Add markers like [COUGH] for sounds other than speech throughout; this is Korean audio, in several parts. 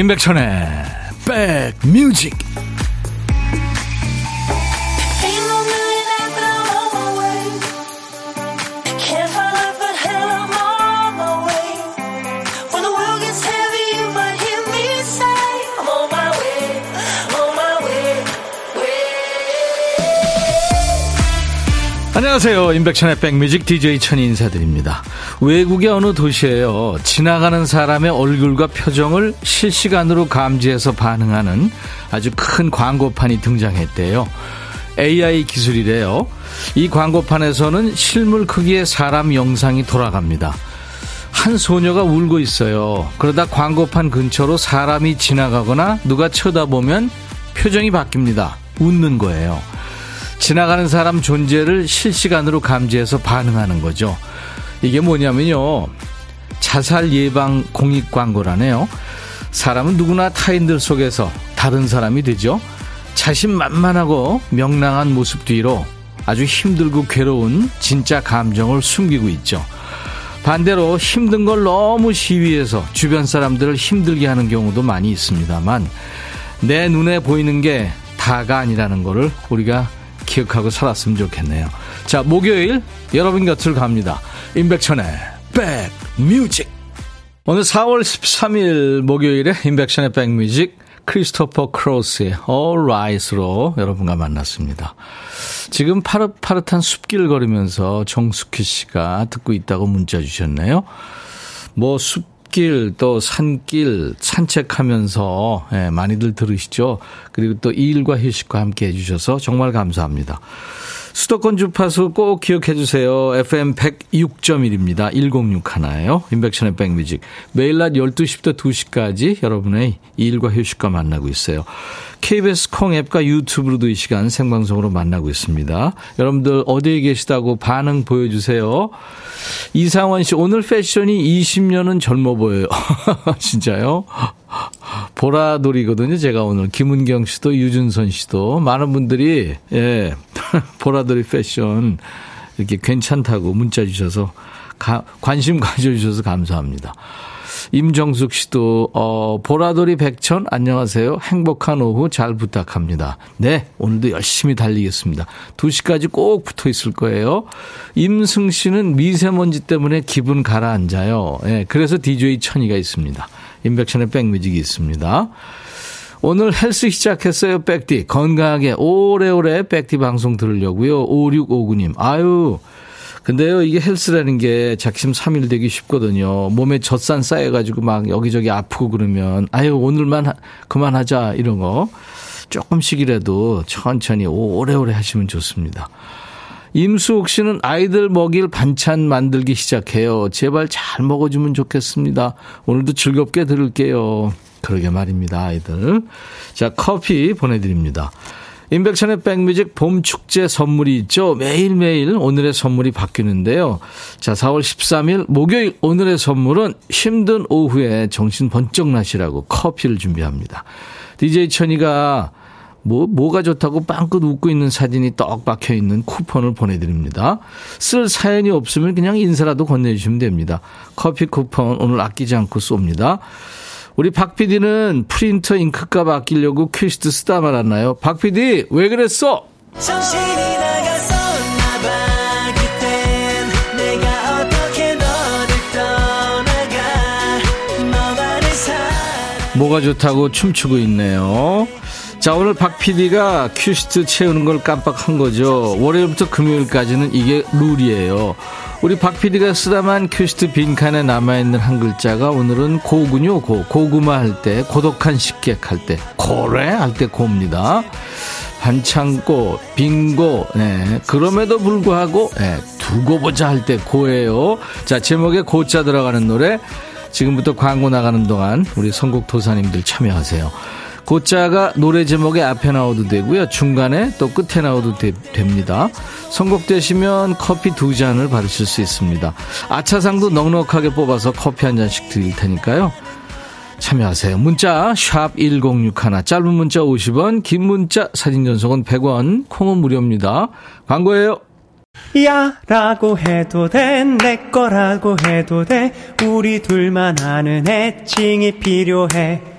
임백천의 백뮤직 안녕하세요. 임백천의 백뮤직 DJ 천이 인사드립니다. 외국의 어느 도시에요. 지나가는 사람의 얼굴과 표정을 실시간으로 감지해서 반응하는 아주 큰 광고판이 등장했대요. AI 기술이래요. 이 광고판에서는 실물 크기의 사람 영상이 돌아갑니다. 한 소녀가 울고 있어요. 그러다 광고판 근처로 사람이 지나가거나 누가 쳐다보면 표정이 바뀝니다. 웃는 거예요. 지나가는 사람 존재를 실시간으로 감지해서 반응하는 거죠. 이게 뭐냐면요. 자살 예방 공익 광고라네요. 사람은 누구나 타인들 속에서 다른 사람이 되죠. 자신만만하고 명랑한 모습 뒤로 아주 힘들고 괴로운 진짜 감정을 숨기고 있죠. 반대로 힘든 걸 너무 시위해서 주변 사람들을 힘들게 하는 경우도 많이 있습니다만 내 눈에 보이는 게 다가 아니라는 것을 우리가 기억하고 살았으면 좋겠네요. 자, 목요일 여러분 곁을 갑니다. 임백천의 백뮤직. 오늘 4월 13일 목요일에 임백천의 백뮤직 크리스토퍼 크로스의 All Right로 여러분과 만났습니다. 지금 파릇파릇한 숲길 걸으면서 정숙희 씨가 듣고 있다고 문자 주셨네요. 뭐 숲 길 또 산길 산책하면서 예, 많이들 들으시죠. 그리고 또 일과 휴식과 함께 해주셔서 정말 감사합니다. 수도권 주파수 꼭 기억해 주세요. FM 106.1입니다. 106 하나예요. 인백션의 백뮤직. 매일 낮 12시부터 2시까지 여러분의 일과 휴식과 만나고 있어요. KBS 콩 앱과 유튜브로도 이 시간 생방송으로 만나고 있습니다. 여러분들 어디에 계시다고 반응 보여주세요. 이상원 씨, 오늘 패션이 20년은 젊어 보여요. [LAUGHS] 진짜요? 보라돌이거든요. 제가 오늘 김은경 씨도 유준선 씨도 많은 분들이 예 [LAUGHS] 보라돌이 패션 이렇게 괜찮다고 문자 주셔서 가, 관심 가져주셔서 감사합니다. 임정숙 씨도 어 보라돌이 백천 안녕하세요. 행복한 오후 잘 부탁합니다. 네, 오늘도 열심히 달리겠습니다. 2시까지 꼭 붙어 있을 거예요. 임승 씨는 미세먼지 때문에 기분 가라앉아요. 예, 그래서 DJ 천이가 있습니다. 인백션의 백뮤직이 있습니다. 오늘 헬스 시작했어요, 백디. 건강하게 오래오래 백디 방송 들으려고요. 5659님. 아유, 근데요, 이게 헬스라는 게 작심 3일 되기 쉽거든요. 몸에 젖산 쌓여가지고 막 여기저기 아프고 그러면, 아유, 오늘만 하, 그만하자, 이런 거. 조금씩이라도 천천히 오래오래 하시면 좋습니다. 임수옥 씨는 아이들 먹일 반찬 만들기 시작해요. 제발 잘 먹어주면 좋겠습니다. 오늘도 즐겁게 들을게요. 그러게 말입니다, 아이들. 자, 커피 보내드립니다. 인백천의 백뮤직 봄 축제 선물이 있죠. 매일매일 오늘의 선물이 바뀌는데요. 자, 4월 13일 목요일 오늘의 선물은 힘든 오후에 정신 번쩍 나시라고 커피를 준비합니다. DJ 천이가 뭐, 뭐가 좋다고 빵긋 웃고 있는 사진이 떡 박혀 있는 쿠폰을 보내드립니다. 쓸 사연이 없으면 그냥 인사라도 건네주시면 됩니다. 커피 쿠폰 오늘 아끼지 않고 쏩니다. 우리 박 PD는 프린터 잉크값 아끼려고 퀴스트 쓰다 말았나요? 박 PD, 왜 그랬어? 뭐가 좋다고 춤추고 있네요. 자, 오늘 박 PD가 큐시트 채우는 걸 깜빡한 거죠. 월요일부터 금요일까지는 이게 룰이에요. 우리 박 PD가 쓰다만 큐시트 빈칸에 남아있는 한 글자가 오늘은 고군요, 고. 고구마 할 때, 고독한 식객 할 때, 고래 할 때 고입니다. 반창고, 빙고, 네. 그럼에도 불구하고, 네. 두고 보자 할 때 고예요. 자, 제목에 고자 들어가는 노래. 지금부터 광고 나가는 동안 우리 선곡 도사님들 참여하세요. 고자가 노래 제목에 앞에 나오도 되고요. 중간에 또 끝에 나오도 되, 됩니다. 선곡되시면 커피 두 잔을 받으실 수 있습니다. 아차상도 넉넉하게 뽑아서 커피 한 잔씩 드릴 테니까요. 참여하세요. 문자 1061, 짧은 문자 50원, 긴 문자 사진 전송은 100원, 콩은 무료입니다. 광고예요. 야 라고 해도 돼 내 거라고 해도 돼 우리 둘만 아는 애칭이 필요해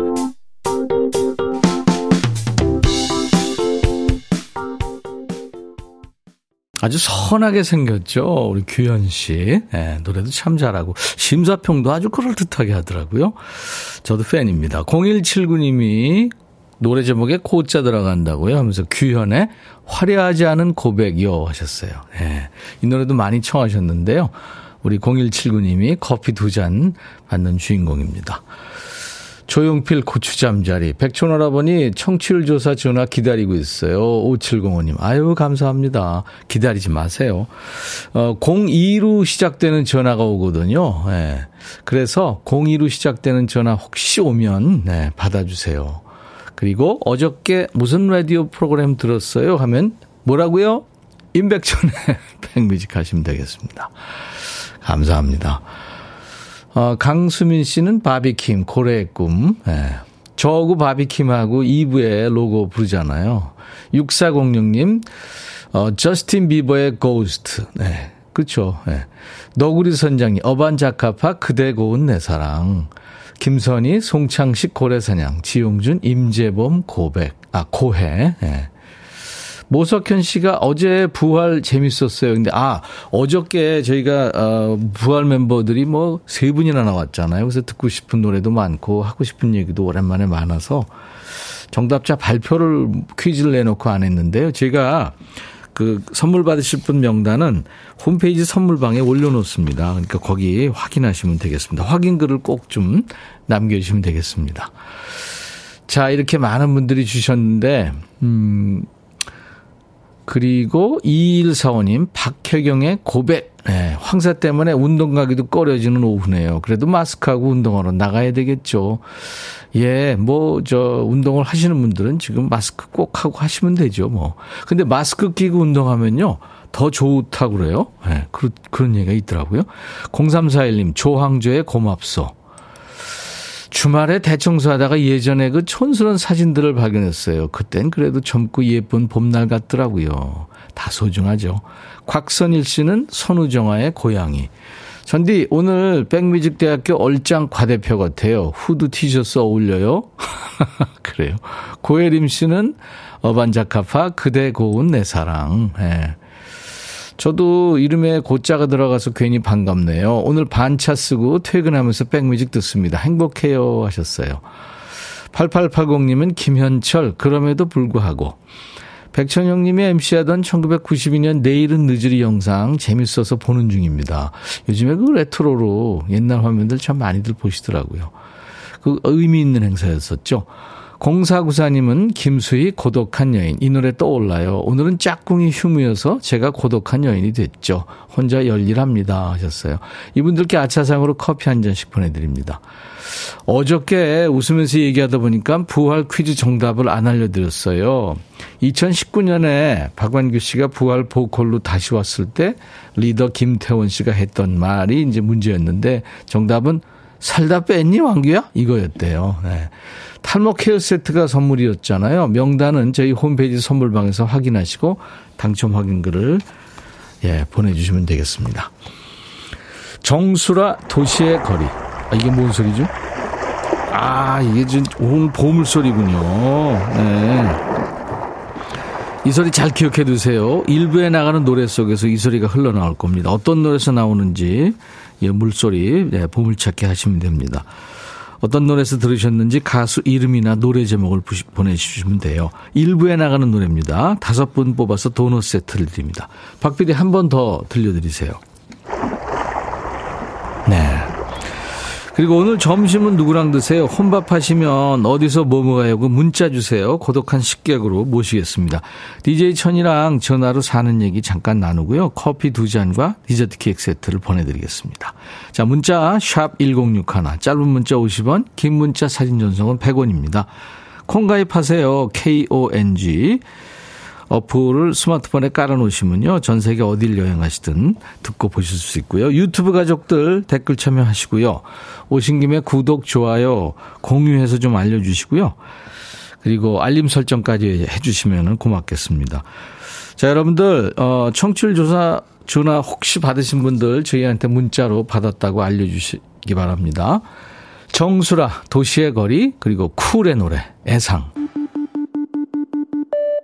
아주 선하게 생겼죠. 우리 규현 씨. 네, 노래도 참 잘하고. 심사평도 아주 그럴듯하게 하더라고요. 저도 팬입니다. 0179님이 노래 제목에 코자 들어간다고요 하면서 규현의 화려하지 않은 고백이요 하셨어요. 네, 이 노래도 많이 청하셨는데요. 우리 0179님이 커피 두 잔 받는 주인공입니다. 조용필 고추잠자리. 백촌할아버니 청취율 조사 전화 기다리고 있어요. 5705님. 아유, 감사합니다. 기다리지 마세요. 어, 02로 시작되는 전화가 오거든요. 네. 그래서 02로 시작되는 전화 혹시 오면, 네, 받아주세요. 그리고 어저께 무슨 라디오 프로그램 들었어요? 하면 뭐라고요? 임백천의 [LAUGHS] 백뮤직 하시면 되겠습니다. 감사합니다. 어, 강수민 씨는 바비킴, 고래의 꿈. 예. 저하고 바비킴하고 2부에 로고 부르잖아요. 6406님, 어, 저스틴 비버의 Ghost. 네. 그렇죠. 예. 너구리 선장님, 어반자카파 그대 고운 내 사랑. 김선희, 송창식, 고래사냥, 지용준, 임재범, 고백. 아, 고해. 예. 모석현 씨가 어제 부활 재밌었어요. 근데 아 어저께 저희가 어, 부활 멤버들이 뭐 세 분이나 나왔잖아요. 그래서 듣고 싶은 노래도 많고 하고 싶은 얘기도 오랜만에 많아서 정답자 발표를 퀴즈를 내놓고 안 했는데요. 제가 그 선물 받으실 분 명단은 홈페이지 선물방에 올려놓습니다. 그러니까 거기 확인하시면 되겠습니다. 확인글을 꼭 좀 남겨주시면 되겠습니다. 자, 이렇게 많은 분들이 주셨는데, 음, 그리고 2145님, 박혜경의 고백. 네, 황사 때문에 운동 가기도 꺼려지는 오후네요. 그래도 마스크하고 운동하러 나가야 되겠죠. 예, 뭐, 저, 운동을 하시는 분들은 지금 마스크 꼭 하고 하시면 되죠, 뭐. 근데 마스크 끼고 운동하면요. 더 좋다고 그래요. 예, 네, 그런, 그런 얘기가 있더라고요. 0341님, 조항조의 고맙소. 주말에 대청소하다가 예전에 그 촌스러운 사진들을 발견했어요. 그땐 그래도 젊고 예쁜 봄날 같더라고요. 다 소중하죠. 곽선일 씨는 선우정아의 고양이. 전디 오늘 백뮤직대학교 얼짱 과대표 같아요. 후드 티셔츠 어울려요? [LAUGHS] 그래요. 고혜림 씨는 어반자카파 그대 고운 내 사랑. 예. 저도 이름에 고자가 들어가서 괜히 반갑네요. 오늘 반차 쓰고 퇴근하면서 백뮤직 듣습니다. 행복해요 하셨어요. 8880님은 김현철 그럼에도 불구하고 백천영님이 MC하던 1992년 내일은 늦으리 영상 재밌어서 보는 중입니다. 요즘에 그 레트로로 옛날 화면들 참 많이들 보시더라고요. 그 의미 있는 행사였었죠. 공사구사님은 김수희 고독한 여인. 이 노래 떠올라요. 오늘은 짝꿍이 휴무여서 제가 고독한 여인이 됐죠. 혼자 열일합니다. 하셨어요. 이분들께 아차상으로 커피 한 잔씩 보내드립니다. 어저께 웃으면서 얘기하다 보니까 부활 퀴즈 정답을 안 알려드렸어요. 2019년에 박완규 씨가 부활 보컬로 다시 왔을 때 리더 김태원 씨가 했던 말이 이제 문제였는데 정답은 살다 뺐니 왕규야? 이거였대요. 네. 탈모 케어 세트가 선물이었잖아요. 명단은 저희 홈페이지 선물방에서 확인하시고 당첨 확인글을 예, 보내주시면 되겠습니다. 정수라 도시의 거리. 아, 이게 뭔 소리죠? 아, 이게 좀 오늘 보물 소리군요. 네. 이 소리 잘 기억해 두세요. 일부에 나가는 노래 속에서 이 소리가 흘러나올 겁니다. 어떤 노래에서 나오는지, 예, 물소리, 예, 보물찾기 하시면 됩니다. 어떤 노래에서 들으셨는지 가수 이름이나 노래 제목을 보내주시면 돼요. 일부에 나가는 노래입니다. 다섯 분 뽑아서 도넛 세트를 드립니다. 박PD 한 번 더 들려드리세요. 네. 그리고 오늘 점심은 누구랑 드세요? 혼밥 하시면 어디서 뭐 먹어요? 그 문자 주세요. 고독한 식객으로 모시겠습니다. DJ 천이랑 전화로 사는 얘기 잠깐 나누고요. 커피 두 잔과 디저트 케이크 세트를 보내드리겠습니다. 자, 문자 샵 1061, 짧은 문자 50원, 긴 문자 사진 전송은 100원입니다. 콩 가입하세요. KONG. 어플을 스마트폰에 깔아놓으시면요. 전 세계 어딜 여행하시든 듣고 보실 수 있고요. 유튜브 가족들 댓글 참여하시고요. 오신 김에 구독, 좋아요, 공유해서 좀 알려주시고요. 그리고 알림 설정까지 해주시면 고맙겠습니다. 자, 여러분들, 어, 청취율 조사 전화 혹시 받으신 분들 저희한테 문자로 받았다고 알려주시기 바랍니다. 정수라, 도시의 거리, 그리고 쿨의 노래, 애상.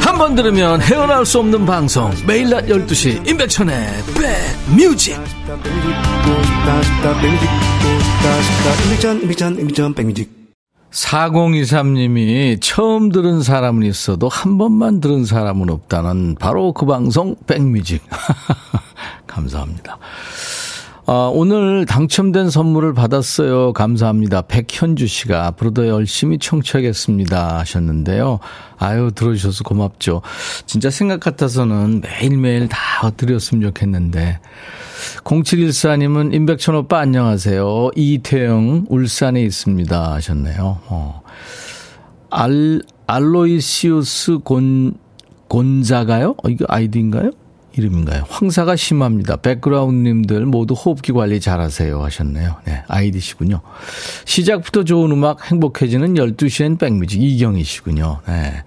한 번 들으면 헤어나올 수 없는 방송. 매일 낮 12시 임백천의 백뮤직. 4023님이 처음 들은 사람은 있어도 한 번만 들은 사람은 없다는 바로 그 방송 백뮤직. [LAUGHS] 감사합니다. 아, 오늘 당첨된 선물을 받았어요. 감사합니다. 백현주 씨가 앞으로도 열심히 청취하겠습니다. 하셨는데요. 아유, 들어주셔서 고맙죠. 진짜 생각 같아서는 매일매일 다 드렸으면 좋겠는데. 0714님은 임백천 오빠 안녕하세요. 이태영 울산에 있습니다. 하셨네요. 어. 알, 알로이시우스 곤, 곤자가요? 어, 이거 아이디인가요? 이름인가요? 황사가 심합니다. 백그라운드님들 모두 호흡기 관리 잘하세요 하셨네요. 네, 아이디시군요. 시작부터 좋은 음악 행복해지는 12시엔 백뮤직 이경이시군요. 네.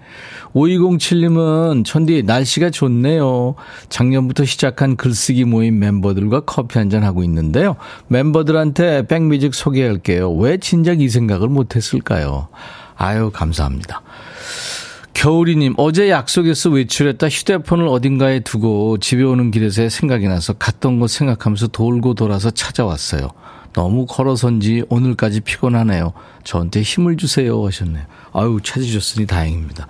5207님은 천디 날씨가 좋네요. 작년부터 시작한 글쓰기 모임 멤버들과 커피 한잔 하고 있는데요. 멤버들한테 백뮤직 소개할게요. 왜 진작 이 생각을 못했을까요? 아유 감사합니다. 겨울이님, 어제 약속에서 외출했다 휴대폰을 어딘가에 두고 집에 오는 길에서 생각이 나서 갔던 곳 생각하면서 돌고 돌아서 찾아왔어요. 너무 걸어선지 오늘까지 피곤하네요. 저한테 힘을 주세요 하셨네요. 아유 찾으셨으니 다행입니다.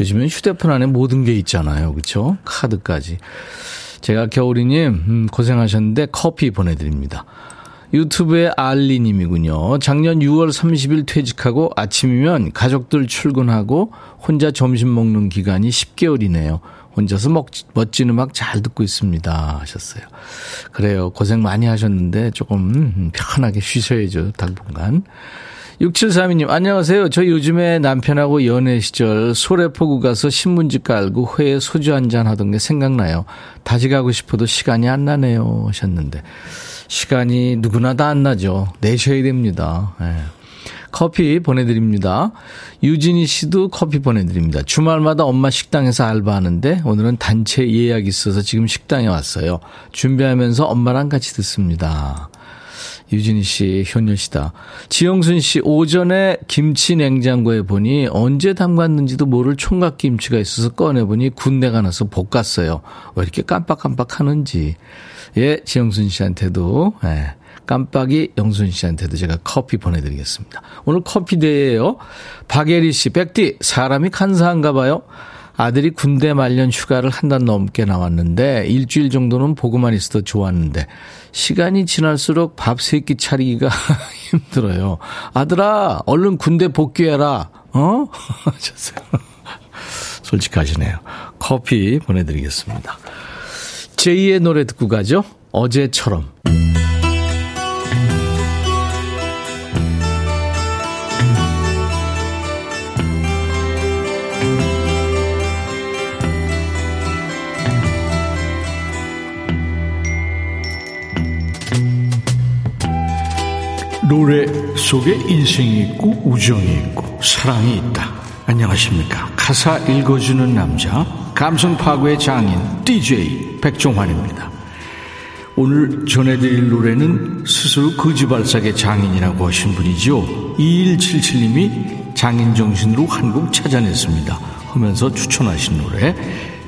요즘엔 휴대폰 안에 모든 게 있잖아요. 그렇죠? 카드까지. 제가 겨울이님 음, 고생하셨는데 커피 보내드립니다. 유튜브의 알리님이군요. 작년 6월 30일 퇴직하고 아침이면 가족들 출근하고 혼자 점심 먹는 기간이 10개월이네요. 혼자서 먹, 멋진 음악 잘 듣고 있습니다. 하셨어요. 그래요. 고생 많이 하셨는데 조금 음, 편하게 쉬셔야죠. 당분간. 6732님, 안녕하세요. 저 요즘에 남편하고 연애 시절 소래포구 가서 신문지 깔고 회에 소주 한 잔 하던 게 생각나요. 다시 가고 싶어도 시간이 안 나네요. 하셨는데. 시간이 누구나 다 안 나죠. 내셔야 됩니다. 네. 커피 보내드립니다. 유진희 씨도 커피 보내드립니다. 주말마다 엄마 식당에서 알바하는데 오늘은 단체 예약 있어서 지금 식당에 왔어요. 준비하면서 엄마랑 같이 듣습니다. 유진희 씨, 현열 씨다. 지영순 씨, 오전에 김치 냉장고에 보니 언제 담갔는지도 모를 총각 김치가 있어서 꺼내보니 군대 가 나서 볶았어요. 왜 이렇게 깜빡깜빡 하는지. 예, 지영순 씨한테도, 예, 깜빡이 영순 씨한테도 제가 커피 보내드리겠습니다. 오늘 커피 데이에요. 박예리 씨, 백디, 사람이 간사한가 봐요. 아들이 군대 말년 휴가를 한 달 넘게 나왔는데 일주일 정도는 보고만 있어도 좋았는데 시간이 지날수록 밥 세 끼 차리기가 [LAUGHS] 힘들어요. 아들아, 얼른 군대 복귀해라. 어? [LAUGHS] 솔직하시네요. 커피 보내드리겠습니다. 제2의 노래 듣고 가죠. 어제처럼. 노래 속에 인생이 있고 우정이 있고 사랑이 있다. 안녕하십니까. 가사 읽어주는 남자 감성 파괴의 장인 DJ 백종환입니다. 오늘 전해드릴 노래는 스스로 거지발삭의 장인이라고 하신 분이죠. 2177님이 장인 정신으로 한 곡 찾아냈습니다. 하면서 추천하신 노래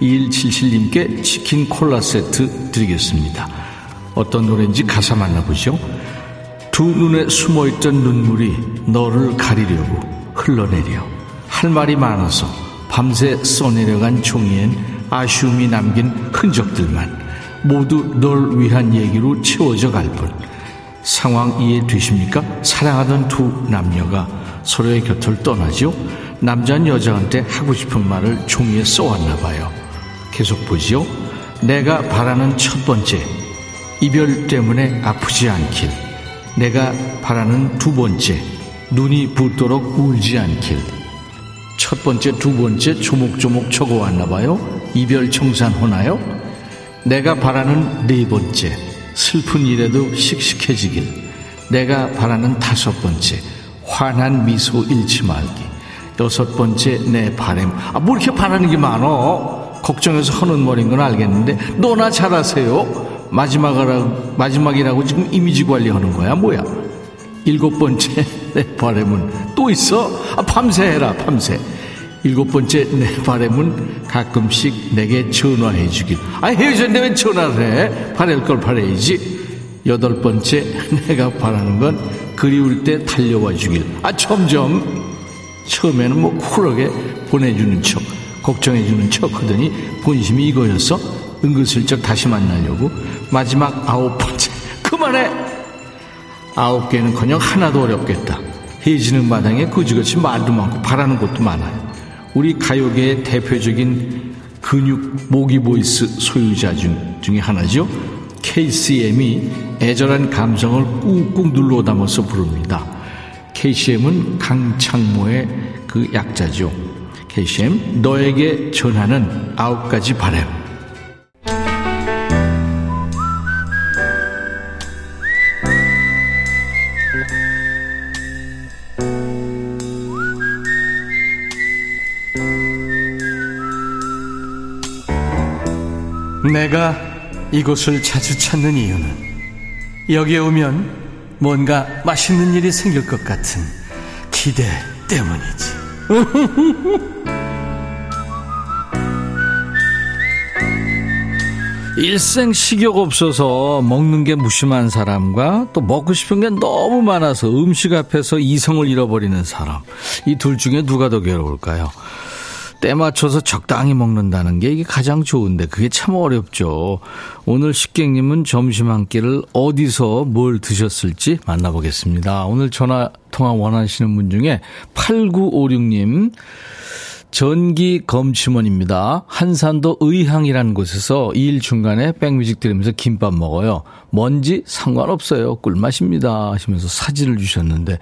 2177님께 치킨 콜라 세트 드리겠습니다. 어떤 노래인지 가사 만나보죠. 두 눈에 숨어있던 눈물이 너를 가리려고 흘러내려 할 말이 많아서 밤새 써내려간 종이엔 아쉬움이 남긴 흔적들만 모두 널 위한 얘기로 채워져 갈 뿐. 상황 이해 되십니까? 사랑하던 두 남녀가 서로의 곁을 떠나죠. 남자는 여자한테 하고 싶은 말을 종이에 써왔나 봐요. 계속 보지요. 내가 바라는 첫 번째 이별 때문에 아프지 않길. 내가 바라는 두 번째 눈이 붓도록 울지 않길. 첫 번째, 두 번째 조목조목 적어왔나 봐요. 이별 청산하나요? 내가 바라는 네 번째 슬픈 일에도 씩씩해지길. 내가 바라는 다섯 번째 환한 미소 잃지 말기. 여섯 번째 내 바램. 아, 뭐 이렇게 바라는 게 많어? 걱정해서 하는 머리인 건 알겠는데 너나 잘하세요. 마지막이라고, 마지막이라고 지금 이미지 관리하는 거야 뭐야? 일곱 번째 내 바램은 또 있어? 아, 밤새 해라 밤새. 일곱 번째 내 바램은 가끔씩 내게 전화해 주길. 아 헤어졌는데 왜 전화를 해? 바랄 걸 바라야지. 여덟 번째 내가 바라는 건 그리울 때 달려와 주길. 아 점점 처음에는 뭐 쿨하게 보내주는 척, 걱정해 주는 척 하더니 본심이 이거였어? 은근슬쩍 다시 만나려고 마지막 아홉 번째 그만해 아홉 개는커녕 하나도 어렵겠다. 해지는 마당에 그지같이 말도 많고 바라는 것도 많아요. 우리 가요계의 대표적인 근육 모기 voice 소유자 중, 중에 하나죠. KCM이 애절한 감성을 꾹꾹 눌러 담아서 부릅니다. KCM은 강창모의 그 약자죠. KCM 너에게 전하는 아홉 가지 바람 내가 이곳을 자주 찾는 이유는 여기에 오면 뭔가 맛있는 일이 생길 것 같은 기대 때문이지. [LAUGHS] 일생 식욕 없어서 먹는 게 무심한 사람과 또 먹고 싶은 게 너무 많아서 음식 앞에서 이성을 잃어버리는 사람. 이 둘 중에 누가 더 괴로울까요? 때 맞춰서 적당히 먹는다는 게 이게 가장 좋은데 그게 참 어렵죠. 오늘 식객님은 점심 한 끼를 어디서 뭘 드셨을지 만나보겠습니다. 오늘 전화 통화 원하시는 분 중에 8956님 전기 검침원입니다. 한산도 의향이라는 곳에서 일 중간에 백뮤직 들으면서 김밥 먹어요. 뭔지 상관없어요. 꿀맛입니다. 하시면서 사진을 주셨는데,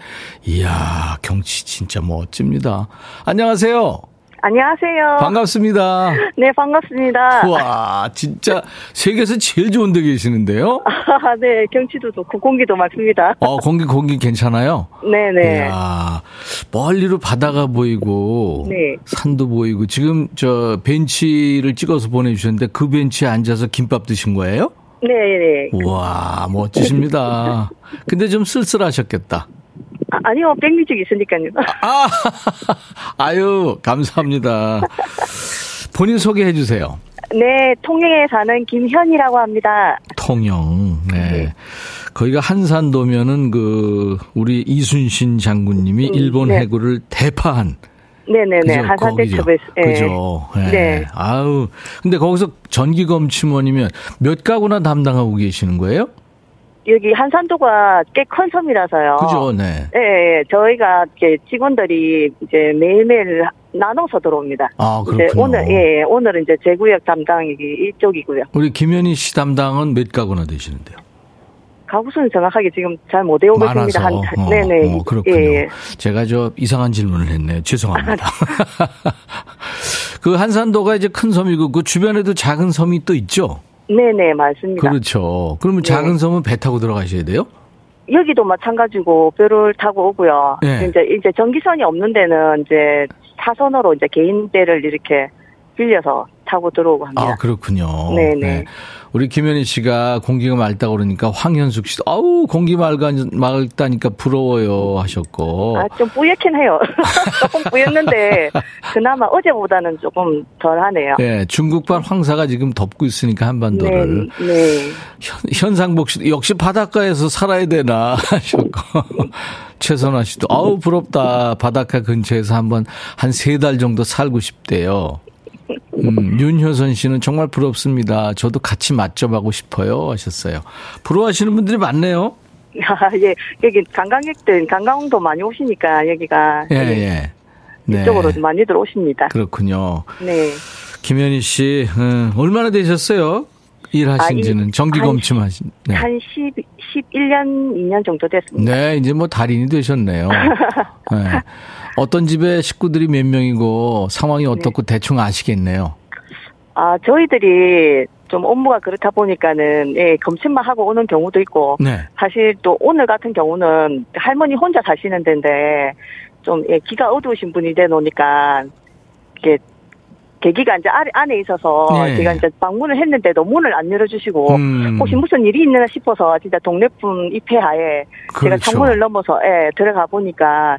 이야, 경치 진짜 멋집니다. 안녕하세요. 안녕하세요. 반갑습니다. 네, 반갑습니다. 와, 진짜 세계에서 제일 좋은 데 계시는데요? 아, 네, 경치도 좋고 공기도 맑습니다. 어, 공기 공기 괜찮아요? 네, 네. 야, 멀리로 바다가 보이고 네. 산도 보이고 지금 저 벤치를 찍어서 보내 주셨는데 그 벤치에 앉아서 김밥 드신 거예요? 네, 네. 와, 멋지십니다. [LAUGHS] 근데 좀 쓸쓸하셨겠다. 아, 니요 백뮤직 있으니까요. 아, [LAUGHS] 아유, 감사합니다. 본인 소개해 주세요. 네, 통영에 사는 김현이라고 합니다. 통영, 네. 네. 거기가 한산도면은 그, 우리 이순신 장군님이 음, 일본 네. 해구를 대파한. 네네네. 한산대첩에서. 네. 그죠. 네. 네. 아우. 근데 거기서 전기검침원이면 몇 가구나 담당하고 계시는 거예요? 여기 한산도가 꽤 큰 섬이라서요. 그죠, 네. 네, 저희가 이제 직원들이 이제 매일매일 나눠서 들어옵니다. 아, 그렇군요. 오늘, 예, 오늘은 이제 제구역 담당이 이쪽이고요. 우리 김현희 씨 담당은 몇 가구나 되시는데요? 가구수는 정확하게 지금 잘 못 외우고 있습니다. 한, 어, 네네. 어, 그렇군요. 예. 제가 저 이상한 질문을 했네요. 죄송합니다. 아, [LAUGHS] 그 한산도가 이제 큰 섬이고 그 주변에도 작은 섬이 또 있죠? 네네, 맞습니다. 그렇죠. 그러면 네. 작은 섬은 배 타고 들어가셔야 돼요? 여기도 마찬가지고 배를 타고 오고요. 네. 이제 이제 전기선이 없는 데는 이제 사선으로 이제 개인 배를 이렇게 빌려서 타고 들어오고 합니다. 아, 그렇군요. 네네. 네. 우리 김현희 씨가 공기가 맑다 그러니까 황현숙 씨도 아우 공기 맑아 맑다니까 부러워요 하셨고. 아 좀 뿌옇긴 해요. [LAUGHS] [LAUGHS] 조금 뿌였는데 그나마 어제보다는 조금 덜 하네요. 네, 중국발 황사가 지금 덮고 있으니까 한반도를. 네. 네. 현, 상복 씨도 역시 바닷가에서 살아야 되나 [LAUGHS] 하셨고. 최선화 씨도 아우 부럽다 바닷가 근처에서 한 번 한 세 달 정도 살고 싶대요. 음, 윤효선 씨는 정말 부럽습니다. 저도 같이 맛점하고 싶어요. 하셨어요. 부러워하시는 분들이 많네요. 아, 예. 여기 관광객들, 관광도 많이 오시니까 여기가. 예, 예. 네. 이쪽으로 많이들 오십니다. 그렇군요. 네. 김현희 씨, 음, 얼마나 되셨어요? 일하신 지는 아, 정기 검침 하신 네. 한 10, 11년, 2년 정도 됐습니다. 네, 이제 뭐 달인이 되셨네요. [LAUGHS] 네. 어떤 집에 식구들이 몇 명이고 상황이 네. 어떻고 네. 대충 아시겠네요. 아, 저희들이 좀 업무가 그렇다 보니까는 예, 검침만 하고 오는 경우도 있고 네. 사실 또 오늘 같은 경우는 할머니 혼자 사시는 데인데 좀 예, 기가 어두우신 분이 돼 놓으니까 이게 계기가 이제 안에 있어서 네. 제가 이제 방문을 했는데도 문을 안 열어주시고 음. 혹시 무슨 일이 있나 싶어서 진짜 동네분 입회하에 그렇죠. 제가 창문을 넘어서 예, 들어가 보니까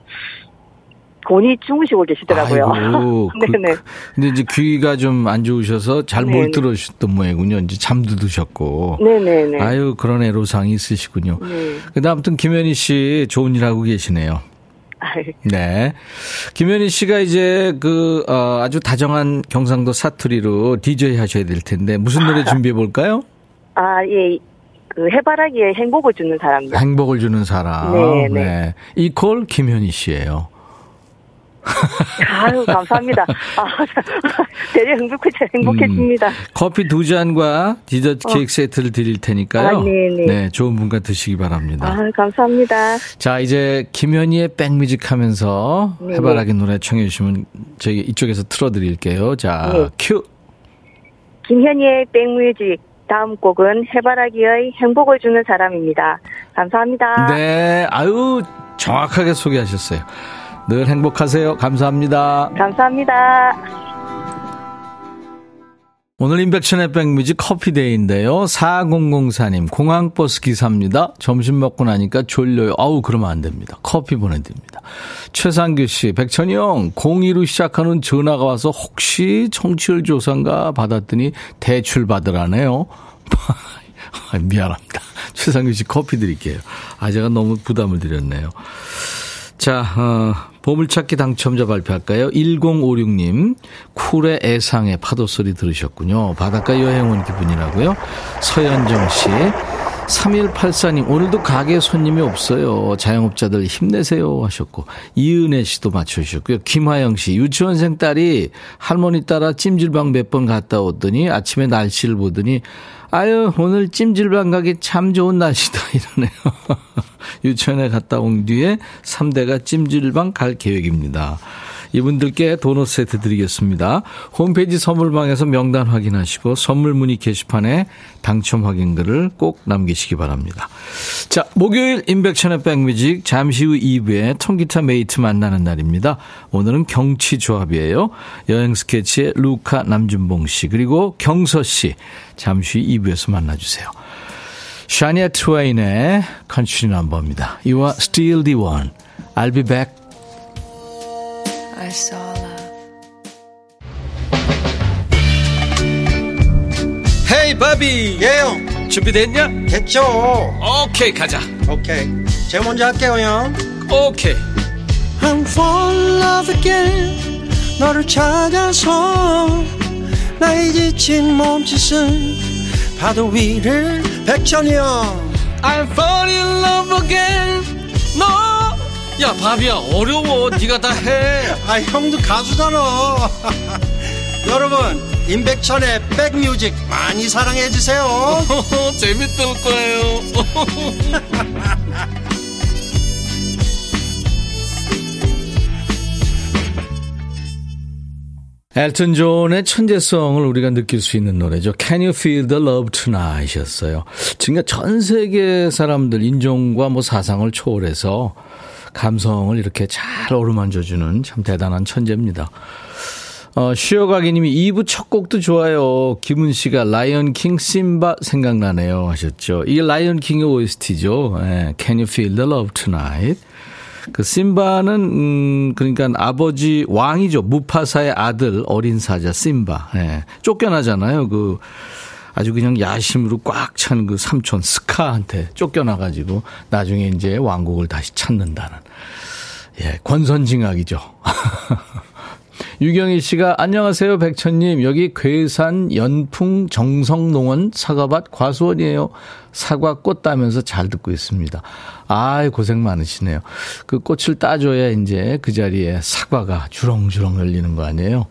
곤이 주무시고 계시더라고요. [LAUGHS] 네네. 그, 근데 이제 귀가 좀 안 좋으셔서 잘 못 들으셨던 모양이군요. 이제 잠도 드셨고. 네네네. 아유 그런 애로사항이 있으시군요. 네. 근데 아무튼 김현희 씨 좋은 일 하고 계시네요. 네. 김현희 씨가 이제 그, 어, 아주 다정한 경상도 사투리로 DJ 하셔야 될 텐데, 무슨 노래 준비해 볼까요? [LAUGHS] 아, 예. 그 해바라기에 행복을 주는 사람. 행복을 주는 사람. 네. 네. 네. 이콜 김현희 씨예요 아유, 감사합니다. 아, [LAUGHS] 되게 행복해, 행복해집니다. 음, 커피 두 잔과 디저트 어. 케이크 세트를 드릴 테니까요. 아, 네네. 네, 좋은 분과 드시기 바랍니다. 아, 감사합니다. 자, 이제 김현희의 백뮤직 하면서 네네. 해바라기 노래 청해 주시면 저희 이쪽에서 틀어드릴게요. 자, 네. 큐. 김현희의 백뮤직. 다음 곡은 해바라기의 행복을 주는 사람입니다. 감사합니다. 네, 아유, 정확하게 소개하셨어요. 늘 행복하세요. 감사합니다. 감사합니다. 오늘 인백션의 백뮤직 커피데이인데요. 4004님, 공항버스 기사입니다. 점심 먹고 나니까 졸려요. 아우, 그러면 안 됩니다. 커피 보내드립니다. 최상규 씨, 백천이 형, 02로 시작하는 전화가 와서 혹시 청취율 조사인가 받았더니 대출 받으라네요. [LAUGHS] 미안합니다. 최상규 씨 커피 드릴게요. 아, 제가 너무 부담을 드렸네요. 자, 어, 보물찾기 당첨자 발표할까요? 1056님, 쿨의 애상의 파도 소리 들으셨군요. 바닷가 여행 온 기분이라고요? 서현정 씨, 3184님, 오늘도 가게 손님이 없어요. 자영업자들 힘내세요. 하셨고, 이은혜 씨도 맞춰주셨고요. 김하영 씨, 유치원생 딸이 할머니 따라 찜질방 몇 번 갔다 오더니 아침에 날씨를 보더니 아유, 오늘 찜질방 가기 참 좋은 날씨다. [LAUGHS] 이러네요. 유치원에 갔다 온 뒤에 3대가 찜질방 갈 계획입니다. 이분들께 도넛 세트 드리겠습니다. 홈페이지 선물방에서 명단 확인하시고 선물 문의 게시판에 당첨 확인글을 꼭 남기시기 바랍니다. 자, 목요일 임백천의 백뮤직 잠시 후 2부에 통기타 메이트 만나는 날입니다. 오늘은 경치 조합이에요. 여행 스케치의 루카 남준봉 씨 그리고 경서 씨 잠시 후 2부에서 만나주세요. 샤니아 트웨인의 컨츄리 넘버입니다. You are still the one. I'll be back. I saw love. 헤이 바비. 예영. 준비됐냐? 됐죠. 오케이 가자. 오케이. 제가 먼저 할게요 형. 오케이. I'm fall in love again. 너를 찾아서 나의 지친 몸짓은 파도 위를 백천이 형. I'm fall in love again. 너 야, 바비야, 어려워. 네가 다 해. 아, 형도 가수잖아. [LAUGHS] 여러분, 임백천의 백뮤직 많이 사랑해 주세요. [LAUGHS] 재밌을 거예요. [LAUGHS] 엘튼 존의 천재성을 우리가 느낄 수 있는 노래죠. Can you feel the love tonight? 였어요. 그러니까 전 세계 사람들 인종과 뭐 사상을 초월해서 감성을 이렇게 잘 어루만져주는 참 대단한 천재입니다. 어, 쉬어가기님이 2부 첫 곡도 좋아요. 김은 씨가 라이언 킹 심바 생각나네요 하셨죠. 이게 라이언 킹의 OST죠. 예, Can you feel the love tonight? 그 심바는 음 그러니까 아버지 왕이죠. 무파사의 아들 어린 사자 심바. 예, 쫓겨나잖아요. 그 아주 그냥 야심으로 꽉 찬 그 삼촌 스카한테 쫓겨나가지고 나중에 이제 왕국을 다시 찾는다는. 예, 권선징악이죠. [LAUGHS] 유경희 씨가 안녕하세요 백천님 여기 괴산 연풍 정성농원 사과밭 과수원이에요. 사과 꽃 따면서 잘 듣고 있습니다. 아 고생 많으시네요. 그 꽃을 따줘야 이제 그 자리에 사과가 주렁주렁 열리는 거 아니에요.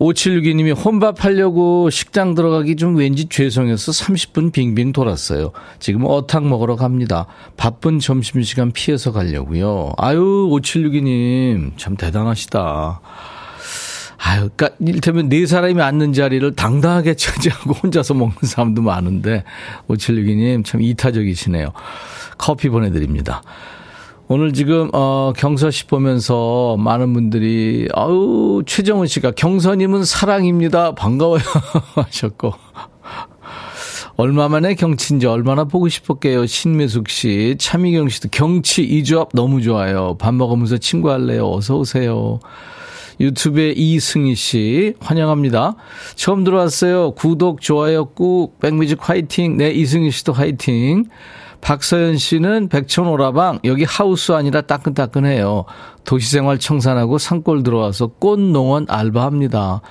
5762님이 혼밥 하려고 식당 들어가기 좀 왠지 죄송해서 30분 빙빙 돌았어요. 지금 어탕 먹으러 갑니다. 바쁜 점심시간 피해서 가려고요. 아유, 5762님, 참 대단하시다. 아유, 그니까, 일테면 네 사람이 앉는 자리를 당당하게 [LAUGHS] 차지하고 혼자서 먹는 사람도 많은데, 5762님, 참 이타적이시네요. 커피 보내드립니다. 오늘 지금 어 경서씨 보면서 많은 분들이 아우 최정은 씨가 경서님은 사랑입니다 반가워요 [LAUGHS] 하셨고 얼마 만에 경치인지 얼마나 보고 싶었게요 신미숙 씨 차미경 씨도 경치 이 조합 너무 좋아요 밥 먹으면서 친구 할래요 어서 오세요 유튜브에 이승희 씨 환영합니다. 처음 들어왔어요. 구독, 좋아요 꾹, 백뮤직 화이팅. 네, 이승희 씨도 화이팅. 박서연 씨는 백천오라방 여기 하우스 아니라 따끈따끈해요. 도시생활 청산하고 산골 들어와서 꽃농원 알바합니다.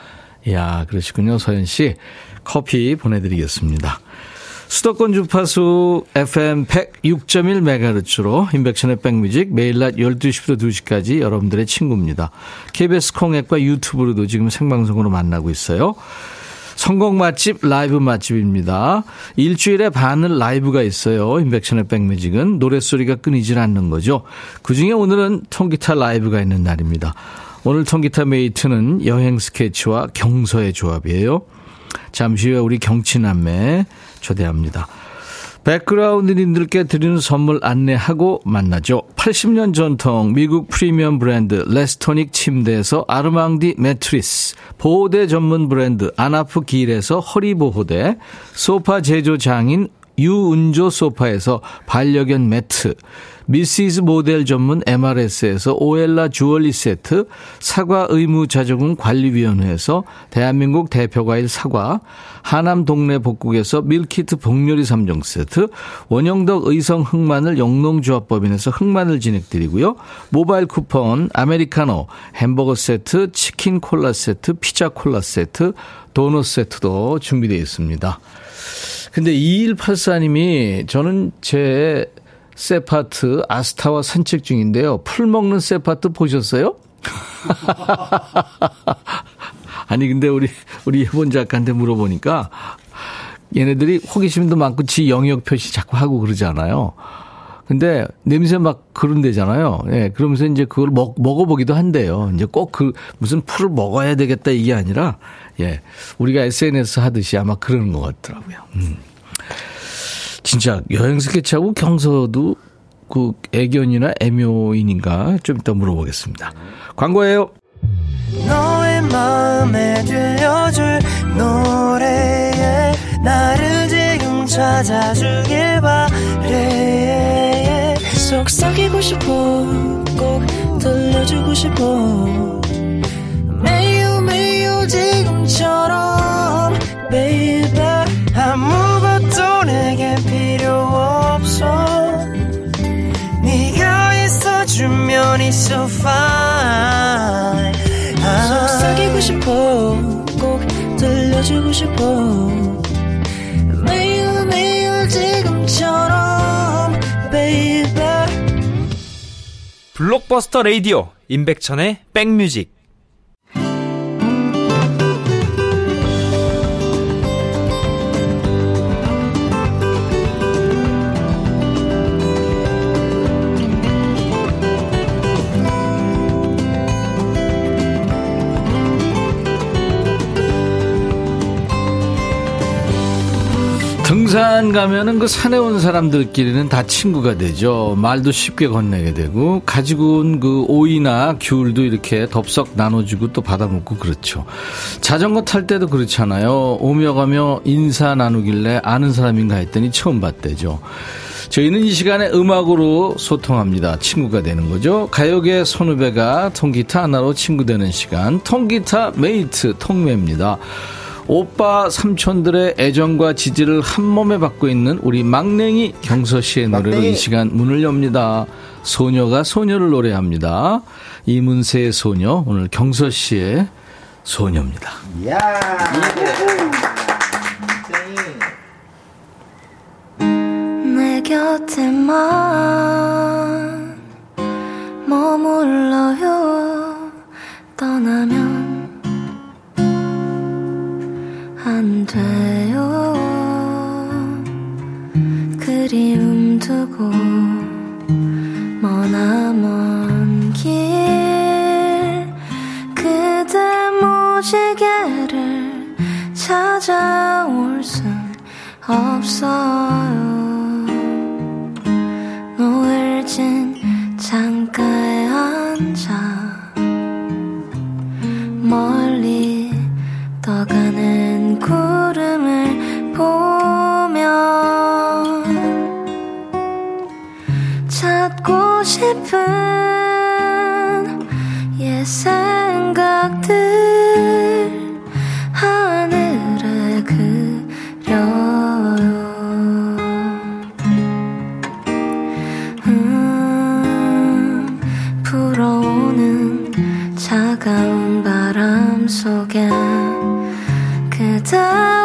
이야 그러시군요 서연 씨. 커피 보내드리겠습니다. 수도권 주파수 FM 106.1MHz로 임백천의 백뮤직 매일 낮 12시부터 2시까지 여러분들의 친구입니다. KBS 콩앱과 유튜브로도 지금 생방송으로 만나고 있어요. 성공 맛집 라이브 맛집입니다. 일주일에 반을 라이브가 있어요. 임백천의 백뮤직은 노랫소리가 끊이질 않는 거죠. 그중에 오늘은 통기타 라이브가 있는 날입니다. 오늘 통기타 메이트는 여행 스케치와 경서의 조합이에요. 잠시 후에 우리 경치남매 초대합니다. 백그라운드님들께 드리는 선물 안내하고 만나죠. 80년 전통 미국 프리미엄 브랜드 레스토닉 침대에서 아르망디 매트리스, 보호대 전문 브랜드 아나프 길에서 허리보호대, 소파 제조 장인 유운조 소파에서 반려견 매트, 미시즈 모델 전문 MRS에서 오엘라 주얼리 세트, 사과 의무 자조금 관리위원회에서 대한민국 대표과일 사과, 하남 동네 복국에서 밀키트 복요리 3종 세트, 원형덕 의성 흑마늘 영농조합법인에서 흑마늘 진행드리고요. 모바일 쿠폰, 아메리카노, 햄버거 세트, 치킨 콜라 세트, 피자 콜라 세트, 도넛 세트도 준비되어 있습니다. 근데 2184님이 저는 제 세파트 아스타와 산책 중인데요. 풀 먹는 세파트 보셨어요? [LAUGHS] 아니 근데 우리 우리 예본 작가한테 물어보니까 얘네들이 호기심도 많고 지 영역 표시 자꾸 하고 그러잖아요. 근데 냄새 막 그런 데잖아요. 예, 그러면서 이제 그걸 먹, 먹어보기도 한대요. 이제 꼭 그 무슨 풀을 먹어야 되겠다 이게 아니라 예, 우리가 SNS 하듯이 아마 그러는 것 같더라고요. 음. 진짜 여행 스케치하고 경서도 그 애견이나 애묘인인가 좀 이따 물어보겠습니다. 광고예요. 너의 마음에 들려줄 노래에 나를 지금 찾아주길 바래 속삭이고 싶어 꼭 들려주고 싶어 매우 매우 지금처럼 baby 아무 것도 내게 필요 없어. 네가 있어주면 있어 fine. 속삭이고 싶어 꼭 들려주고 싶어. 매일 매일 지금처럼 baby. 블록버스터 레이디오 임백천의 백뮤직 등산 가면은 그 산에 온 사람들끼리는 다 친구가 되죠. 말도 쉽게 건네게 되고 가지고 온 그 오이나 귤도 이렇게 덥석 나눠주고 또 받아먹고 그렇죠. 자전거 탈 때도 그렇잖아요. 오며 가며 인사 나누길래 아는 사람인가 했더니 처음 봤대죠. 저희는 이 시간에 음악으로 소통합니다. 친구가 되는 거죠. 가요계 선후배가 통기타 하나로 친구 되는 시간. 통기타 메이트 통매입니다. 오빠 삼촌들의 애정과 지지를 한 몸에 받고 있는 우리 막냉이 경서 씨의 노래로 이 시간 문을 엽니다. 소녀가 소녀를 노래합니다. 이문세의 소녀, 오늘 경서 씨의 소녀입니다. 야. 내 곁에만 머물러요 떠나면 돼요 그리움 두고 머나먼 길 그대 모시게를 찾아올 순 없어요. 노을 진 창가에 앉아 멀 싶은 옛 생각들 하늘에 그려요. 음, 불어오는 차가운 바람 속에 그대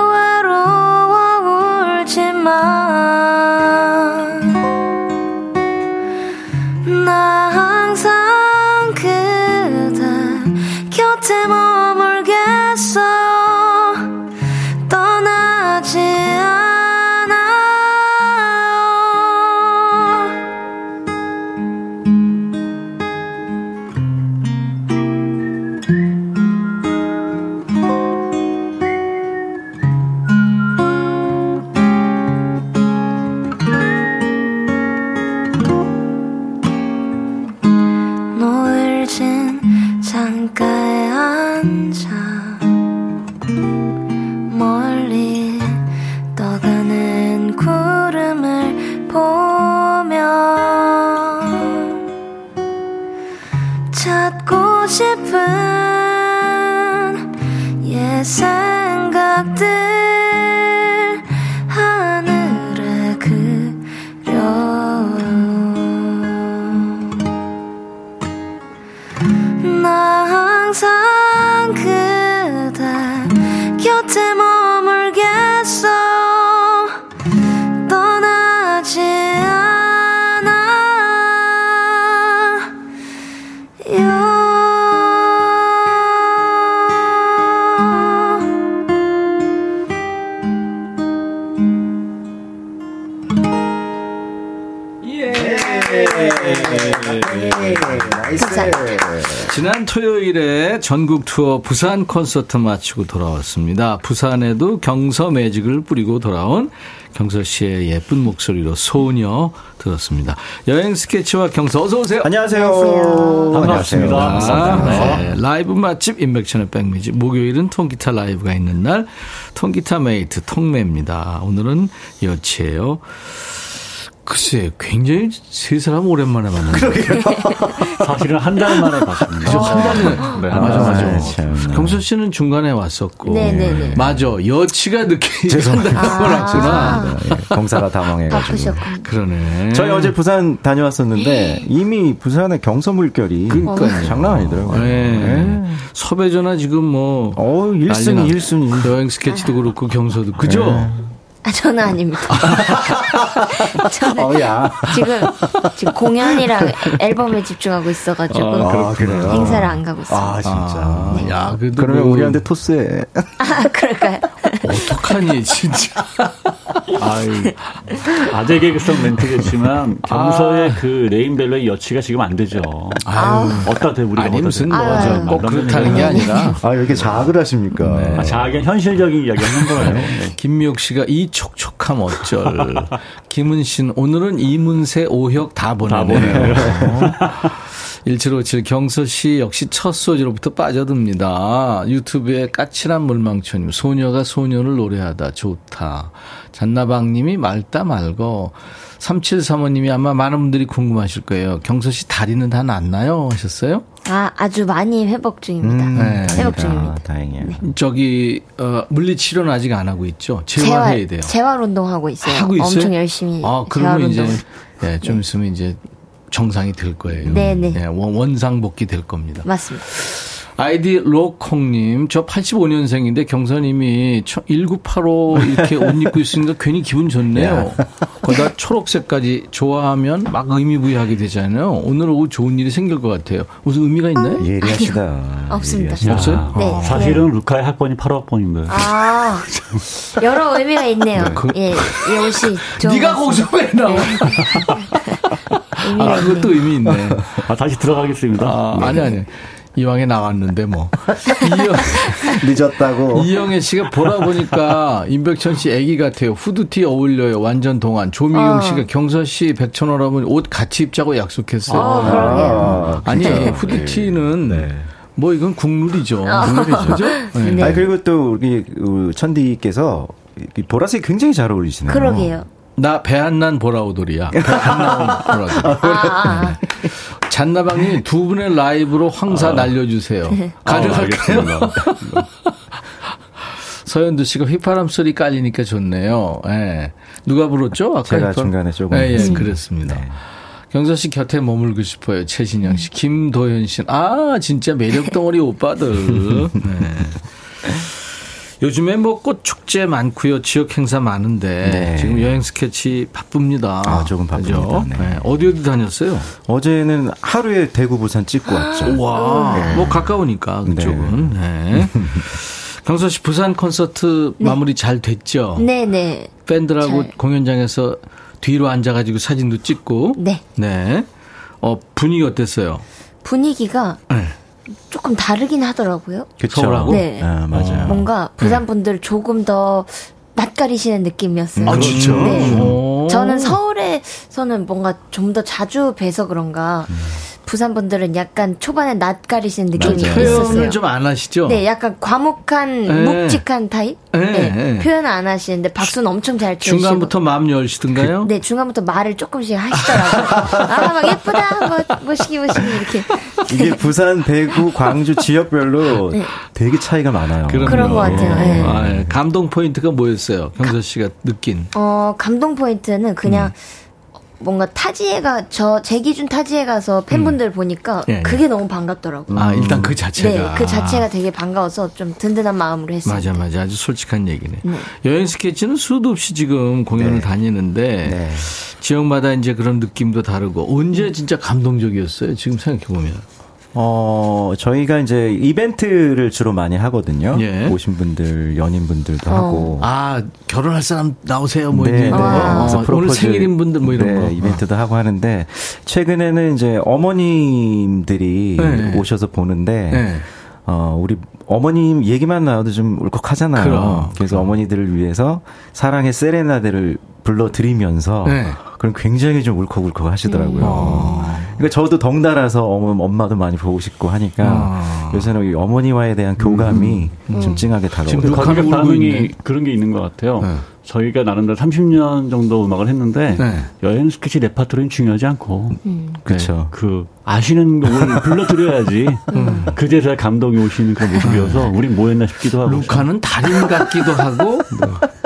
전국 투어 부산 콘서트 마치고 돌아왔습니다. 부산에도 경서 매직을 뿌리고 돌아온 경서 씨의 예쁜 목소리로 소녀 들었습니다. 여행 스케치와 경서 어서 오세요. 안녕하세요. 반갑습니다. 네, 라이브 맛집 임백천의 백뮤직 목요일은 통기타 라이브가 있는 날 통기타 메이트 통매입니다. 오늘은 여치예요. 글쎄, 굉장히 세 사람 오랜만에 만났네요. 그러게요. 사실은 한 달 만에 봤습니다. 그죠, 한 달에. 네, 아, 맞아, 맞아. 네, 참. 경선 씨는 중간에 왔었고. 네네네. 맞아. 여치가 늦게 [LAUGHS] [LAUGHS] 한달 아. 왔구나. 예, 공사가 다망해가지고. 바쁘셨군요. 그러네. 저희 어제 부산 다녀왔었는데 이미 부산의 경서 물결이 그러니까요. 장난 아니더라고요. 네. 네. 섭외 전화 지금 뭐. 어, 난리 1순위, 나. 1순위. 여행 스케치도 그렇고 경서도. 그죠? 네. 아, 저는 아닙니다. [LAUGHS] 저는 어, 야. 지금, 지금 공연이랑 앨범에 집중하고 있어가지고. 아, 그래요? 행사를 안 가고 있어요. 아, 진짜. 아, 야. 그러면 뭐 우리한테 토스해. 아, 그럴까요? 어떡하니, 진짜. 아이, 아재 개그성 멘트겠지만 경서의 아. 그 레인벨로의 여치가 지금 안 되죠. 아유. 어디다 대 우리가 아니, 무슨 대- 뭐, 아유. 저, 꼭 그렇다는 게 아니라. 아, 왜 이렇게 자학을 하십니까? 네. 아, 자기는 현실적인 이야기 하는 거예요. 네. 김미옥 씨가 이 촉촉함 어쩔. [LAUGHS] 김은신, 오늘은 이문세, 오혁 다 보내네요. 보내요. 1757 경서 씨 역시 첫 소지로부터 빠져듭니다. 유튜브에 까칠한 물망초님, 소녀가 소녀를 노래하다 좋다. 잔나방님이 맑다 말고 3735님이 아마 많은 분들이 궁금하실 거예요. 경서 씨 다리는 다 낫나요? 하셨어요? 아, 아주 많이 회복 중입니다. 음, 네. 회복 아, 중입니다. 다행이에요. 저기 어, 물리 치료는 아직 안 하고 있죠. 재활해야 돼요. 재활 운동하고 있어요. 하고 있어요? 엄청 열심히 아, 그러면 이제 운동. 예, 좀 있으면 이제 정상이 될 거예요. 네네. 네, 원상복귀 될 겁니다. 맞습니다. 아이디 로콩님, 저 85년생인데 경선님이 1985 이렇게 옷 입고 있으니까 괜히 기분 좋네요. 거기다 초록색까지 좋아하면 막 의미 부여하게 되잖아요. 오늘 오후 좋은 일이 생길 것 같아요. 무슨 의미가 있나요? 예리하시다. 없습니다. 예리하시다. 없어요? 네. 아, 사실은 루카의 학번이 8학번인데. 아, 여러 의미가 있네요. 예, 이 옷이. 네가 것 거기서 왜 나와? 의미가 아, 그것도. 의미 있네. [LAUGHS] 아, 다시 들어가겠습니다. 아, 네. 아니, 아니. 이왕에 나왔는데 뭐. 이영, [LAUGHS] 늦었다고. 이영애 씨가 보라 보니까 임백천 씨 애기 같아요. 후드티 어울려요. 완전 동안. 조미경 어. 씨가 경서 씨 백천원하면 옷 같이 입자고 약속했어요. 어, 그러게요. 아니. 후드티는 네. 뭐 이건 국룰이죠. 국룰이죠. 그죠? [LAUGHS] 네. 네. 아 그리고 또 우리 그 천디께서 이 보라색 굉장히 잘 어울리시네요. 그러게요. 나 배 안 난 보라오돌이야. 배 안 나온 보라오돌. [LAUGHS] 아, 아, 잔나방님 두 분의 라이브로 황사 날려주세요. 가능할까요? 아. 서현두 씨가 휘파람 소리 깔리니까 좋네요. 예. 누가 불렀죠? 아까 제가 휘파람? 중간에 조금 예, 예. 그랬습니다. 네. 경서 씨 곁에 머물고 싶어요. 최신영 씨, 김도현 씨. 아, 진짜 매력 덩어리 오빠들. [LAUGHS] 네. 요즘에 뭐 꽃 축제 많고요. 지역 행사 많은데 네. 지금 여행 스케치 바쁩니다. 아, 조금. 그죠? 네. 네. 어디 어디 다녔어요? 어제는 하루에 대구 부산 찍고 왔죠. [GASPS] 와, 뭐 가까우니까 그쪽은. 네. [LAUGHS] 경서 씨 부산 콘서트 마무리 잘 됐죠? 네네. 팬들하고 잘. 공연장에서 뒤로 앉아 가지고 사진도 찍고. 네. 네. 어 분위기 어땠어요? 분위기가 네. 조금 다르긴 하더라고요. 그쵸? 서울하고? 네. 아, 맞아요. 뭔가 부산 분들 조금 더 낯가리시는 느낌이었어요. 아 진짜? 네. 오. 저는 서울에서는 뭔가 좀 더 자주 뵈서 그런가 부산 분들은 약간 초반에 낯가리시는 느낌이 표현을 있었어요. 좀안 하시죠? 네, 약간 과묵한 네. 묵직한 타입. 네, 네, 네. 표현 안 하시는데 박수는 엄청 잘 치시고. 중간부터 마음 열시던가요? 네, 중간부터 말을 조금씩 하시더라고요. 아, 막 예쁘다, 뭐, 머시기, 머시기, 이렇게. 이게 부산, 대구, 광주 지역별로 네. 되게 차이가 많아요. 그럼요. 그런 것 같아요. 네. 아, 예. 감동 포인트가 뭐였어요? 경서 씨가 느낀. 어, 감동 포인트는 그냥 뭔가 타지에 가, 저, 제 기준 타지에 가서 팬분들 보니까 예. 그게 너무 반갑더라고요. 아, 일단 그 네, 자체가. 그 자체가 되게 반가워서 좀 든든한 마음으로 했어요. 맞아, 맞아. 아주 솔직한 얘기네. 네. 여행 스케치는 수도 없이 지금 공연을 네. 다니는데 네. 지역마다 이제 그런 느낌도 다르고 언제 진짜 감동적이었어요? 지금 생각해 보면. 어, 저희가 이제 이벤트를 주로 많이 하거든요. 예. 오신 분들, 연인분들도 어. 하고. 아, 결혼할 사람 나오세요. 뭐 네, 이제. 네. 어, 그래서 오늘 프로포즈, 생일인 분들 뭐 이런 네, 거. 이벤트도 하고 하는데 최근에는 이제 어머님들이 네. 오셔서 보는데 네. 어, 우리 어머님 얘기만 나와도 좀 울컥하잖아요. 그럼, 그래서 어머니들을 위해서 사랑의 세레나데를 불러드리면서 네. 그럼 굉장히 좀 울컥울컥 하시더라고요. 그러니까 저도 덩달아서 어머, 엄마도 많이 보고 싶고 하니까 아. 요새는 이 어머니와에 대한 교감이 좀 찡하게 지금 다가오고 누가 가격 반응이. 그런 게 있는 것 같아요. 네. 저희가 나름대로 30년 정도 음악을 했는데 네. 여행 스케치 레파토리는 중요하지 않고 그렇죠. 그 아시는 곡을 불러드려야지 그제서야 감동이 오시는 그런 모습이어서 우린 뭐였나 싶기도 하고 루카는 달인 같기도 하고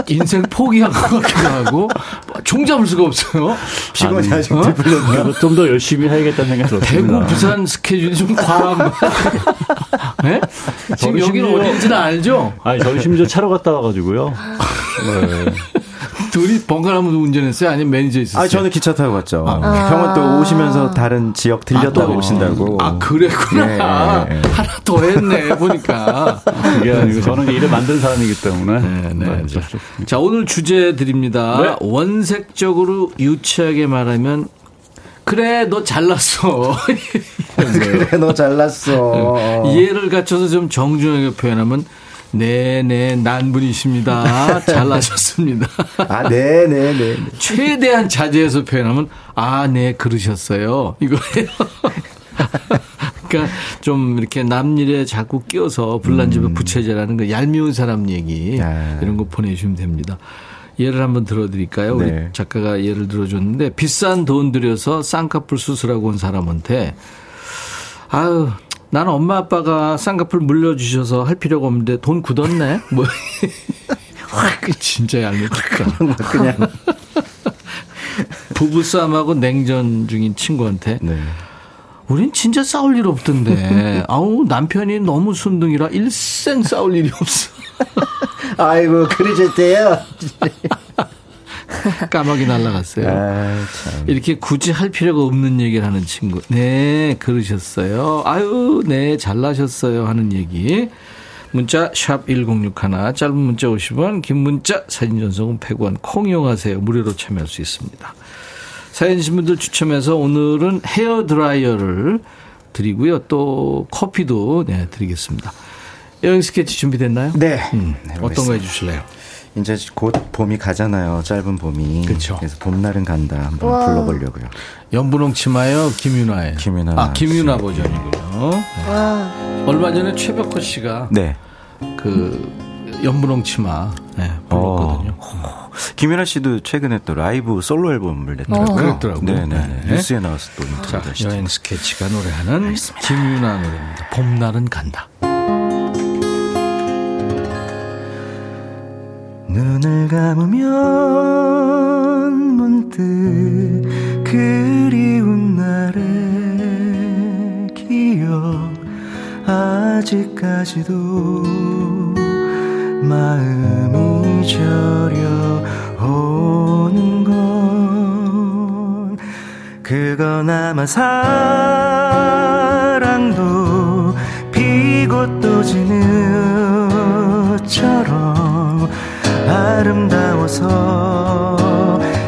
인생 포기한 것 같기도 하고 종 잡을 수가 없어요. 피곤해 하실 어? 때 불렀나? 좀더 열심히 해야겠다는 생각이 들었습니다. 대구 부산 스케줄이 좀 과한 거. 네? 지금 저는 여기는 어딘지는 알죠? 아니 저희 심지어 차로 갔다 와가지고요. 네. 둘이 번갈아가면서 운전했어요? 아니면 매니저 있었어요? 아, 저는 기차 타고 갔죠. 형은 또 오시면서 다른 지역 들렸다가 또- 오신다고. 아, 그랬구나. 네, 네, 네. 하나 더 했네, 보니까. 그게 아니고 저는 일을 만든 사람이기 때문에 네, 네. 어쩔 수 없습니다. 자, 오늘 주제 드립니다. 네. 원색적으로 유치하게 말하면, 그래, 너 잘났어. [LAUGHS] 그래, 너 잘났어. 이해를 갖춰서 좀 정중하게 표현하면, 네네, 난분이십니다. 잘나셨습니다. 아, 네, 네, 네. 최대한 자제해서 표현하면, 아, 네, 그러셨어요. 이거예요. 그러니까 좀 이렇게 남 일에 자꾸 끼어서 불난 집에 부채질하는 그 얄미운 사람 얘기 아. 이런 거 보내주시면 됩니다. 예를 한번 들어드릴까요? 우리 네. 작가가 예를 들어줬는데 비싼 돈 들여서 쌍꺼풀 수술하고 온 사람한테 아유 나는 엄마 아빠가 쌍꺼풀 물려주셔서 할 필요가 없는데 돈 굳었네? 뭐. 확, [LAUGHS] 진짜 얄밉다. 그냥. 부부싸움하고 냉전 중인 친구한테 네. 우린 진짜 싸울 일 없던데. 아우, 남편이 너무 순둥이라 일생 싸울 일이 없어. [LAUGHS] 아이고, 그러셨대요. [LAUGHS] [LAUGHS] 까마귀 날라갔어요. 아, 이렇게 굳이 할 필요가 없는 얘기를 하는 친구. 네, 그러셨어요. 아유, 네, 잘나셨어요. 하는 얘기. 문자 샵 1061, 짧은 문자 50원, 긴 문자 사진 전송은 100원, 콩 이용하세요. 무료로 참여할 수 있습니다. 사연 신 분들 추첨해서 오늘은 헤어 드라이어를 드리고요. 또 커피도 네, 드리겠습니다. 여행 스케치 준비됐나요? 네. 음, 어떤 거 해주실래요? 이제 곧 봄이 가잖아요. 짧은 봄이. 그렇죠. 그래서 봄날은 간다 한번 와. 불러보려고요. 연분홍 치마요, 김윤아예요. 김윤아. 아, 김윤아 버전이군요. 네. 얼마 전에 최백호 씨가 네. 그 연분홍 치마 네, 불렀거든요. 어. 김연아 씨도 최근에 또 라이브 솔로 앨범을 냈더라고요. 어. 그랬더라고요. 네네. 네. 뉴스에 나와서 또 자, 여행 스케치가 노래하는 알겠습니다. 김윤아 노래입니다. 봄날은 간다. 눈을 감으면 문득 그리운 날의 기억. 아직까지도 마음이 저려 오는 건 그건 아마 사랑도 피고 또 지는 처럼 아름다워서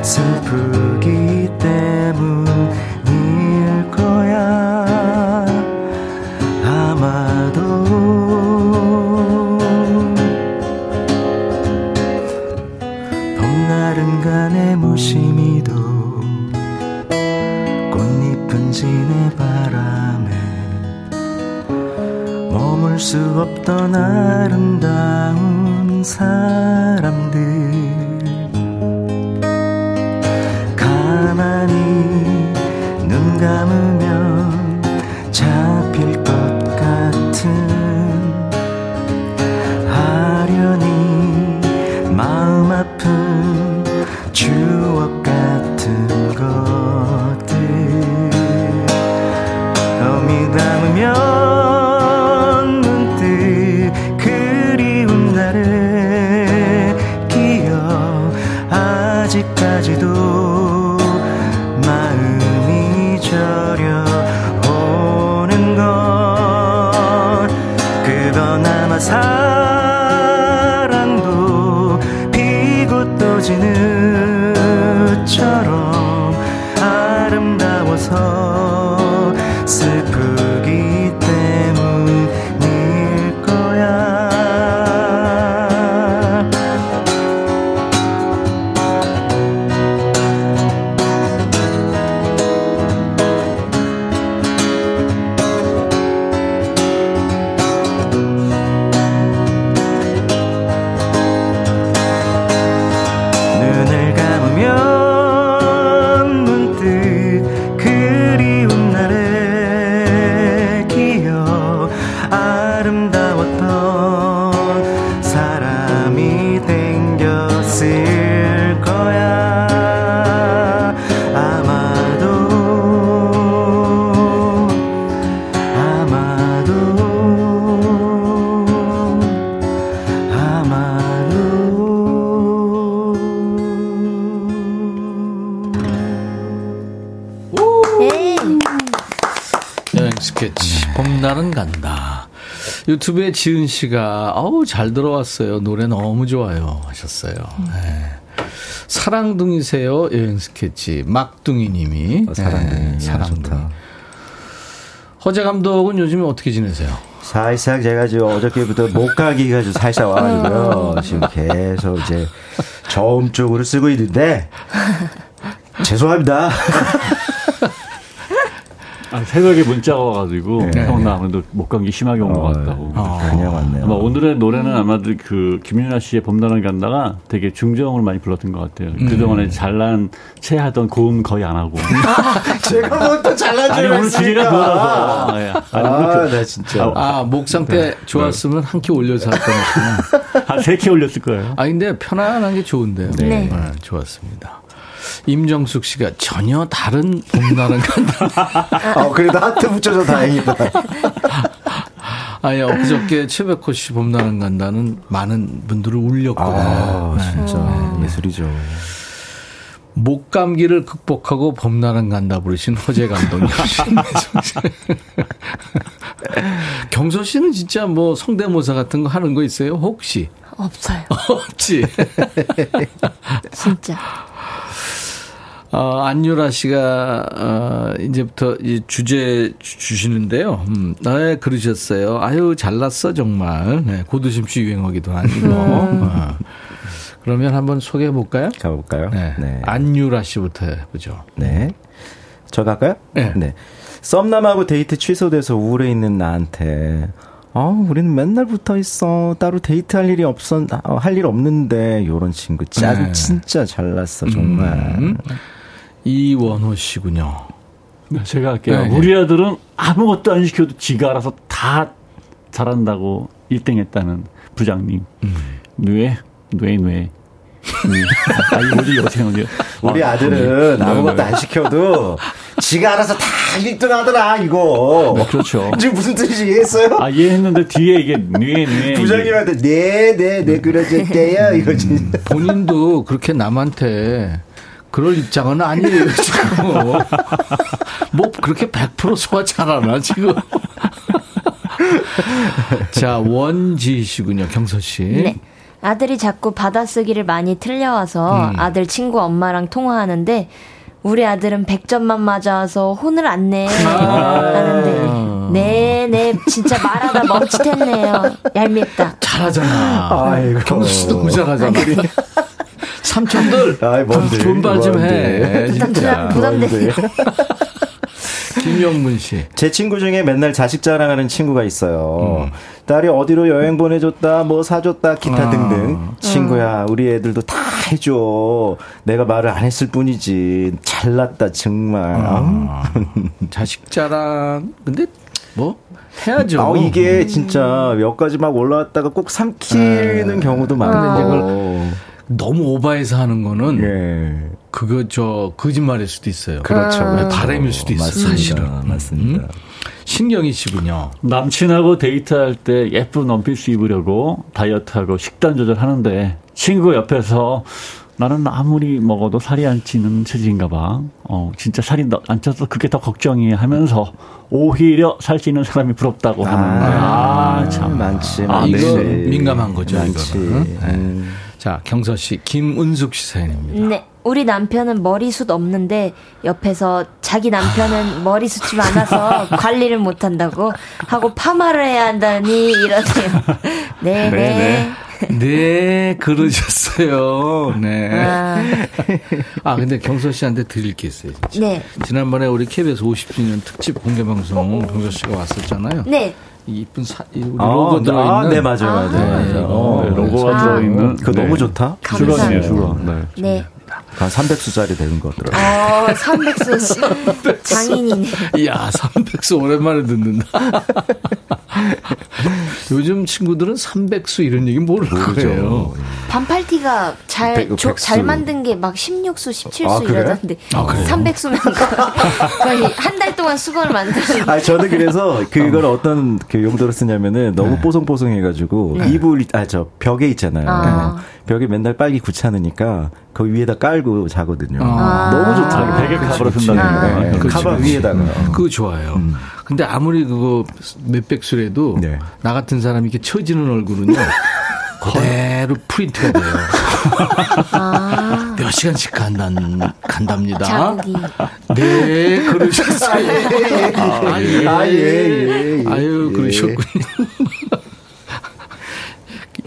슬프기 때문일 거야. 아마도 봄날은 간의 무심히도 꽃잎은 지네 바람에 머물 수 없던 유튜브에 지은 씨가, 어우, 잘 들어왔어요. 노래 너무 좋아요. 하셨어요. 네. 사랑둥이세요. 여행 스케치. 막둥이 님이. 어, 사랑둥이. 야, 사랑둥이. 허재 감독은 요즘에 어떻게 지내세요? 살짝 제가 지금 어저께부터 [LAUGHS] 목 가기가 좀 살짝 와가지고요. 지금 계속 이제 저음 쪽으로 쓰고 있는데 죄송합니다. [LAUGHS] 아, 새벽에 문자가 와가지고 네. 형나 아무래도 목감기 심하게 온것 어, 같다고. 그냥 왔네요. 아마 오늘의 노래는 아마도 그 김윤아 씨의 봄날은 간다가 되게 중저음을 많이 불렀던 것 같아요. 음. 그동안에 잘난 채 하던 고음 거의 안 하고. [LAUGHS] 제가 뭐또 잘난 아니 오늘 주제가 그거라서. 예. 아니, 아, 나 진짜. 아, 목 상태 좋았으면 한 키 올려서 할 뻔했구나. 한세 키 올렸을 거예요. 아, 근데 편안한 게 좋은데요. 네. 좋았습니다. 임정숙 씨가 전혀 다른 봄나는 간다. [LAUGHS] 어, 그래도 하트 붙여서 다행이다. [LAUGHS] 아니, 엊그저께 최백호 씨 봄나는 간다는 많은 분들을 울렸거든요. 아, 진짜 네. 예술이죠. 목 감기를 극복하고 봄나는 간다 부르신 허재 감독님. [LAUGHS] 경서 씨는 진짜 뭐 성대모사 같은 거 하는 거 있어요? 혹시? 없어요. 없지. 진짜. 어, 안유라 씨가, 어, 이제부터 이 주제 주시는데요. 음, 네, 그러셨어요. 아유, 잘났어, 정말. 네, 고두심씨 유행어기도 아니고. 음. 어. 그러면 한번 소개해 볼까요? 가볼까요? 네. 네. 안유라 씨부터 해보죠. 네. 저 갈까요? 네. 네. 썸남하고 데이트 취소돼서 우울해 있는 나한테 어, 우리는 맨날 붙어 있어. 따로 데이트할 일이 없어, 어, 할일 없는데, 요런 친구 짝이 네. 진짜 잘났어, 정말. 음. 이원호 씨군요. 네, 제가 할게요. 네, 우리 아들은 아무것도 안 시켜도 지가 알아서 다 잘한다고 1등 했다는 부장님. 음. 뇌, 뇌, 뇌. [LAUGHS] 아, 이 뭐지, 어떻게 우리 아들은 네, 아무것도 네. 안 시켜도 지가 알아서 다 1등 하더라, 이거. 네, 그렇죠. 지금 무슨 뜻인지 이해했어요? 아, 이해했는데 뒤에 이게 뇌, 뇌. 부장님한테 네, 네, 네, 그러셨대요, 이거 지. 음, 본인도 그렇게 남한테 그럴 입장은 아니에요, [LAUGHS] 지금. 뭐, 그렇게 100% 소화 잘하나, 지금. [LAUGHS] 자, 원지 씨군요, 경서 씨. 네. 아들이 자꾸 받아쓰기를 많이 틀려와서 음. 아들 친구 엄마랑 통화하는데 우리 아들은 100점만 맞아서 혼을 안 내. 아. 하는데, 네, 네, 진짜 말하다 멈칫했네요. 얄밉다. 잘하잖아. 아이고. 경수 씨 너무 잘하잖아. 삼촌들. 아이, 뭔데. 존발 좀 해. 부담, 부담돼. [LAUGHS] 김영문 씨. 제 친구 중에 맨날 자식 자랑하는 친구가 있어요. 음. 딸이 어디로 여행 보내줬다, 뭐 사줬다, 기타 아. 등등. 친구야, 우리 애들도 다 해줘. 내가 말을 안 했을 뿐이지. 잘났다, 정말. 아. [LAUGHS] 자식 자랑. 근데 뭐 해야죠. 아, 이게 진짜 몇 가지 막 올라왔다가 꼭 삼키는 네. 경우도 많은데 이걸 너무 오바해서 하는 거는 예. 그거 저 거짓말일 수도 있어요. 그렇죠. 아. 바램일 수도 있어요. 맞습니다. 사실은. 맞습니다. 음? 신경이 씨군요. 남친하고 데이트할 때 예쁜 원피스 입으려고 다이어트하고 식단 조절하는데 친구 옆에서 나는 아무리 먹어도 살이 안 찌는 체질인가 봐. 어, 진짜 살이 안 쪄서 그게 더 걱정이 하면서 오히려 살 찌는 사람이 부럽다고 하는 거야. 아, 아, 참. 많지. 아, 이거 민감한 거죠. 많지. 응? 네. 음. 자, 경서 씨, 김은숙 씨 사연입니다. 네. 우리 남편은 머리숱 없는데 옆에서 자기 남편은 머리숱이 많아서 [LAUGHS] 관리를 못 한다고 하고 파마를 해야 한다니 이러네요. [LAUGHS] 네, 네. 네. 네, 그러셨어요. 네. 아. 아, 근데 경서 씨한테 드릴 게 있어요. 진짜. 네. 지난번에 우리 KBS 50주년 특집 공개 방송 경서 씨가 왔었잖아요. 네. 이쁜 사, 로고 아, 들어 있는. 아, 네, 맞아요, 맞아요. 네, 맞아요. 어, 네, 로고가 아, 들어 있는. 그거 네. 너무 좋다. 주간이에요, 주간. 네. 네. 한 300수짜리 되는 거 같더라고요. 어, 300수. 장인이네. 이야, 300수 오랜만에 듣는다. [LAUGHS] 요즘 친구들은 300수 이런 얘기 모를 거예요. 반팔티가 잘, 조, 잘 만든 게 막 16수, 17수 아, 이러던데. 아, 300수면 [LAUGHS] 거의 한 달 동안 수건을 만드는. 아, 저는 그래서 그걸 어. 떤 그 용도로 쓰냐면은 너무 네. 뽀송뽀송해가지고 네. 이불, 아, 저 벽에 있잖아요. 아. 벽에 맨날 빨기 귀찮으니까 그 위에다 깔고 자거든요. 아. 너무 좋더라고요. 베개 카바로 쓴다는 거. 네. 카바 위에다가. 음. 그거 좋아요. 음. 근데 아무리 그거 몇백수래도 네. 나 같은 사람이 이렇게 처지는 얼굴은요. [LAUGHS] 그대로 프린트가 돼요. 아. 몇 시간씩 간다, 간답니다. 자국이. 네, 그러셨어요. [LAUGHS] 아, 예. 아, 예, 예, 예. 아유, 그러셨군요.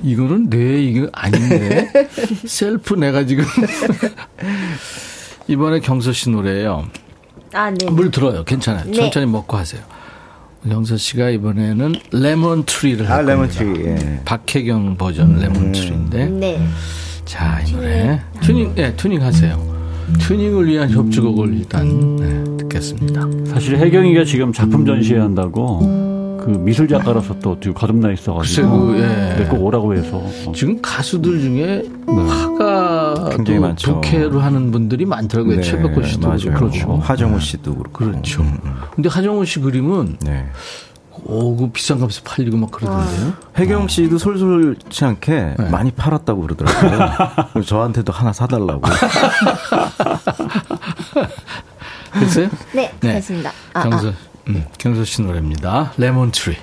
이거는 네, 이거 아닌데. [LAUGHS] 셀프 내가 지금. [LAUGHS] 이번에 경서 씨 노래예요. 아, 네. 물 들어요. 괜찮아요. 네. 천천히 먹고 하세요. 경서 씨가 이번에는 레몬 트리를 할 아, 레몬 트리. 예. 박혜경 버전 음. 레몬 트리인데. 네. 자, 이 노래 튜닝, 예, 네, 튜닝 하세요. 튜닝을 위한 협주곡을 일단 네, 듣겠습니다. 사실 혜경이가 지금 작품 전시회 한다고 그 미술 작가라서 또 뒤로 거듭나 있어가지고 그, 예. 네, 꼭 오라고 해서 지금 가수들 중에 네. 화가 굉장히 많죠. 독해로 하는 분들이 많더라고요. 네, 최백호 씨도 맞아요. 그렇죠. 하정우 씨도 그렇고. 그렇죠. 음, 음. 근데 하정우 씨 그림은 네. 오, 그 비싼 값에 팔리고 막 그러던데요? 혜경 씨도 쏠쏠치 않게 네. 많이 팔았다고 그러더라고요. [LAUGHS] 저한테도 하나 사달라고. 됐어요? 네, 네. 됐습니다. 아, 경서, 아. 음, 경서 씨 노래입니다. 레몬트리.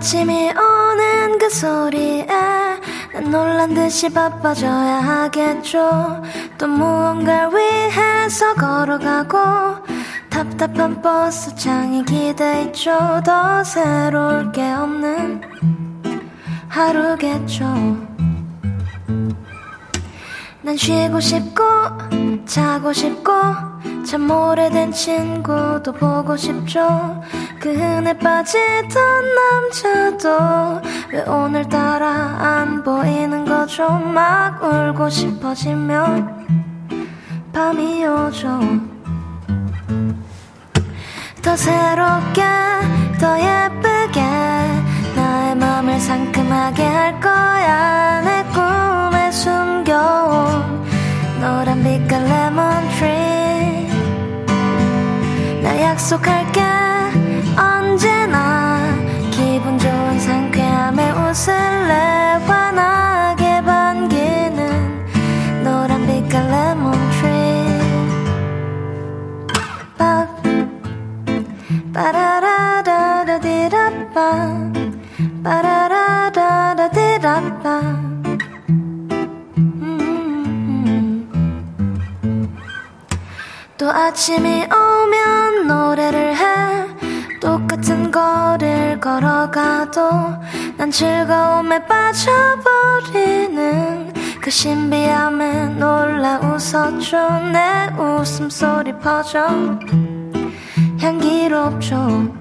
아침이 오는 그 소리에 난 놀란 듯이 바빠져야 하겠죠 또 무언가를 위해서 걸어가고 답답한 버스 창이 기대있죠 더 새로울 게 없는 하루겠죠. 난 쉬고 싶고 자고 싶고 참 오래된 친구도 보고 싶죠. 그 흔해 빠지던 남자도 왜 오늘따라 안 보이는 거죠? 막 울고 싶어지면 밤이 오죠 더 새롭게 더 예쁘게 나의 맘을 상큼하게 할 거야. 내 꿈에 숨겨온 노란 빛깔 레몬트리. 나 약속할게. 언제나 기분 좋은 상쾌함에 웃을래 빠라라라라디라빠 빠라라라라디라빠 또 아침이 오면 노래를 해 똑같은 거리를 걸어가도 난 즐거움에 빠져버리는 그 신비함에 놀라 웃었죠 내 웃음소리 퍼져 향기롭죠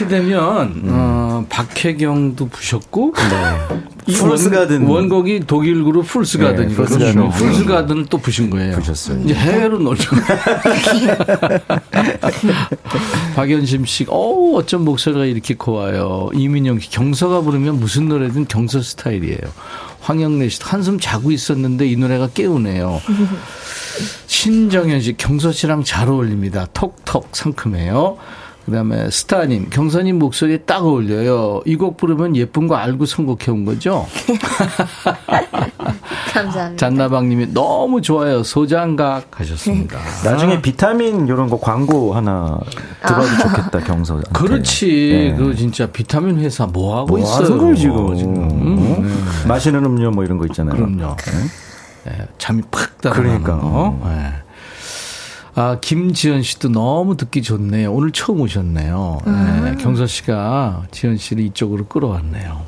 이렇게 되면 음. 어, 박혜경도 부셨고 이 풀스가든. 원, 원곡이 독일 그룹 풀스가든이거든요. 네, 풀스가든. 풀스가든을 또 부신 거예요. 부셨어요. 이제 해외로 놀죠. [LAUGHS] 박연심 씨, 어 어쩜 목소리가 이렇게 고와요. 이민영 씨, 경서가 부르면 무슨 노래든 경서 스타일이에요. 황영래 씨, 한숨 자고 있었는데 이 노래가 깨우네요. 신정현 씨, 경서 씨랑 잘 어울립니다. 톡톡 상큼해요. 그 다음에 스타님, 경서님 목소리에 딱 어울려요. 이 곡 부르면 예쁜 거 알고 선곡해 온 거죠? [LAUGHS] 감사합니다. 잔나방님이 너무 좋아요. 소장각 하셨습니다. 나중에 비타민 이런 거 광고 하나 들어도 좋겠다 경서. 그렇지. 그 진짜 비타민 회사 뭐 하고 네. 뭐 있어요? 걸 지금. 지금. 음. 마시는 음료 뭐 이런 거 있잖아요. 그럼요. 네, 잠이 팍 달아나는 그러니까. 거. 네. 아, 김지연 씨도 너무 듣기 좋네요. 오늘 처음 오셨네요. 네, 경서 씨가 지연 씨를 이쪽으로 끌어왔네요.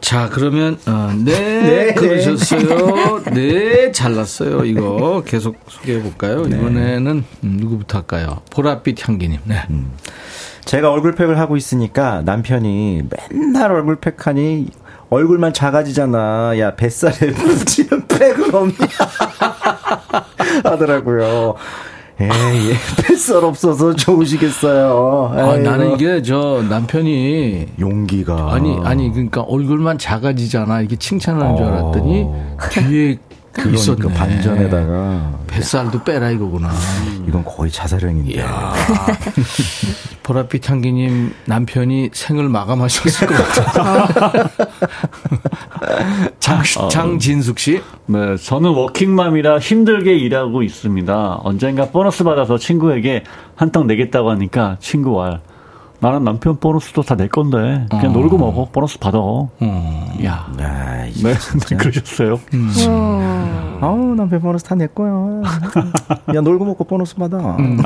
자, 그러면, 어, 네, [LAUGHS] 네, 그러셨어요. 네, 꽤 잘났어요. 이거 계속 소개해 볼까요? 네. 이번에는 음, 누구부터 할까요? 보랏빛 향기님. 네. 음. 제가 얼굴팩을 하고 있으니까 남편이 맨날 얼굴팩하니 얼굴만 작아지잖아. 야 뱃살에 [LAUGHS] 붙이는 팩은 없냐? [LAUGHS] 하더라고요. 에이, [LAUGHS] 뱃살 없어서 좋으시겠어요. 아, 나는 이게 저 남편이 용기가 아니 아니 그러니까 얼굴만 작아지잖아 이게 칭찬하는 줄 알았더니 어. 뒤에 [LAUGHS] 그러니까 있었네. 반전에다가 뱃살도 빼라 이거구나. 이건 거의 자살행인데. [LAUGHS] 보랏빛 향기님 남편이 생을 마감하셨을 것 같아요. [LAUGHS] 장, 어. 장진숙 씨. 네, 저는 워킹맘이라 힘들게 일하고 있습니다. 언젠가 보너스 받아서 친구에게 한턱 내겠다고 하니까 친구 와 나는 남편 보너스도 다 내 건데 그냥 어. 놀고 먹어 보너스 받아. 어. 야, 야 네, 네 그러셨어요. 음. 어. 아우 남편 보너스 다 내 거야. [LAUGHS] 야 놀고 먹고 보너스 받아. 음.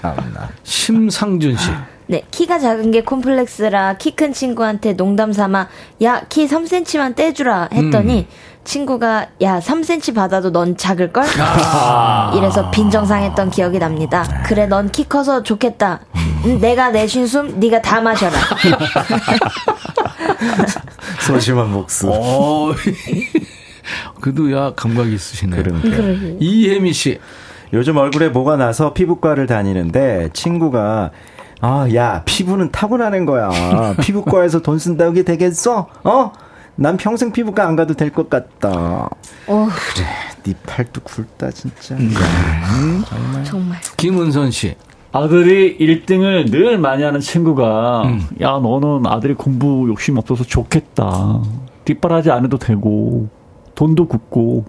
참나. 심상준 씨. 네, 키가 작은 게 콤플렉스라 키 큰 친구한테 농담 삼아 야 키 3cm만 떼주라 했더니. 음. 친구가 야 3cm 받아도 넌 작을 걸? 아~ 이래서 빈정상했던 기억이 납니다. 그래 넌 키 커서 좋겠다. 음, 내가 내쉰 숨 네가 다 마셔라. [LAUGHS] 소심한 목수. 어. [LAUGHS] 그래도 야 감각이 있으시네. 요 이혜미 씨. 요즘 얼굴에 뭐가 나서 피부과를 다니는데 친구가 아, 야, 피부는 타고나는 거야. 피부과에서 돈 쓴다고 게 되겠어? 어? 난 평생 피부과 안 가도 될 것 같다. 어. 그래, 네 팔도 굵다 진짜. 음. 정말. 정말. 김은선 씨. 아들이 1등을 늘 많이 하는 친구가 음. 야 너는 아들이 공부 욕심 없어서 좋겠다. 뒷바라지 안 해도 되고 돈도 굽고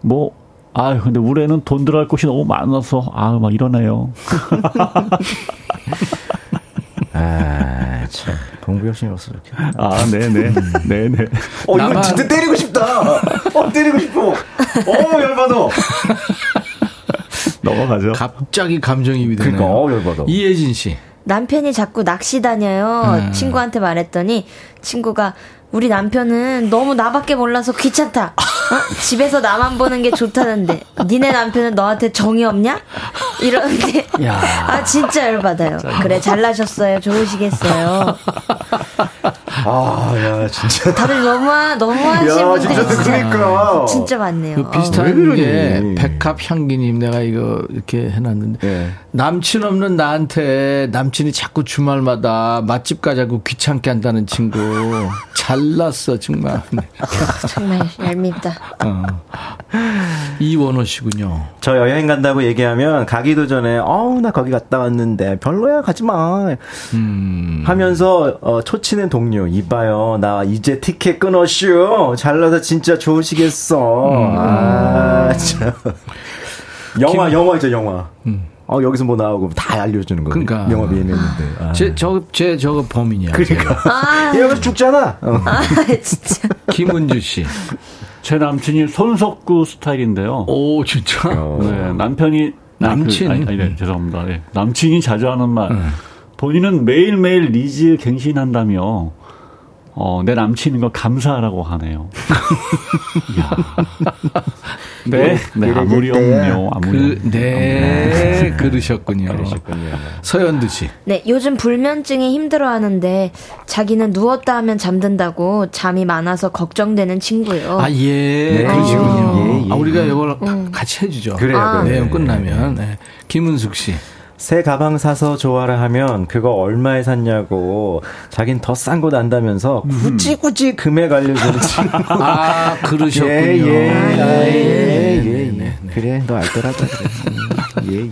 뭐 아, 근데 우리 애는 돈 들어갈 곳이 너무 많아서, 아, 막 이러네요. [LAUGHS] 아, 참. 공부 열심히 했어, 이렇게. 아, 네네. 네네. 어, 이거 나만... 진짜 때리고 싶다. 어, 때리고 싶어. 어, 열받아. 넘어가죠. 갑자기 감정이입이 되네요. 그러니까, 어, 열받아. 이혜진 씨. 남편이 자꾸 낚시 다녀요. 음. 친구한테 말했더니 친구가 우리 남편은 너무 나밖에 몰라서 귀찮다. [LAUGHS] 어? 집에서 나만 보는 게 좋다는데 니네 남편은 너한테 정이 없냐? 이러는데 아 진짜 열받아요. 그래 잘나셨어요. 좋으시겠어요. 아, 야, 진짜. 다들 너무, 너무하신 야, 분들이 진짜, 그러니까. 진짜 많네요. 그 비슷한 게, 백합 향기님 내가 이거 이렇게 해놨는데, 네. 남친 없는 나한테 남친이 자꾸 주말마다 맛집 가자고 귀찮게 한다는 친구. 잘났어, 정말. 정말 얄밉다. 어. 이원호 씨군요. 저 여행 간다고 얘기하면 가기도 전에, 어우, 나 거기 갔다 왔는데, 별로야, 가지 마. 음. 하면서, 어, 초치는 동료, 이봐요. 나 이제 티켓 끊었슈. 잘나서 진짜 좋으시겠어. 음. 아, 참. 영화, 김... 영화죠, 영화. 음. 어, 여기서 뭐 나오고 다 알려주는 거. 그러니까. 영화 비행했는데. 아. 제, 저, 제, 저거 범인이야. 그러니까. 아. [LAUGHS] 여기서 죽잖아. 어. 아, 진짜. 김은주 씨. 제 남친이 손석구 스타일인데요. 오, 진짜? 어. 네, 남편이. 남친? 그, 아니, 아니, 네, 죄송합니다. 네. 남친이 자주 하는 말. 음. 본인은 매일매일 리즈 갱신한다며 어, 내 남친인 거 감사하라고 하네요. [LAUGHS] 네, 네, 아무리 없네요. 아무리 그, 네, 그러셨군요. 그러셨군요. 서현두 씨. 네, 요즘 불면증이 힘들어 하는데 자기는 누웠다 하면 잠든다고 잠이 많아서 걱정되는 친구요. 아, 예. 네, 그러시군요. 예, 예. 아, 우리가 이걸 음. 같이 해주죠. 그래요. 아, 내용 네. 끝나면. 네. 김은숙 씨. 새 가방 사서 좋아라 하면 그거 얼마에 샀냐고 자긴 더싼거 난다면서 굳이 굳이 금액 알려주는 친구. [LAUGHS] 아 그러셨군요. 예, 예, 아, 예, 예, 예, 예. 그래 너 알더라다 그래. 예, 예.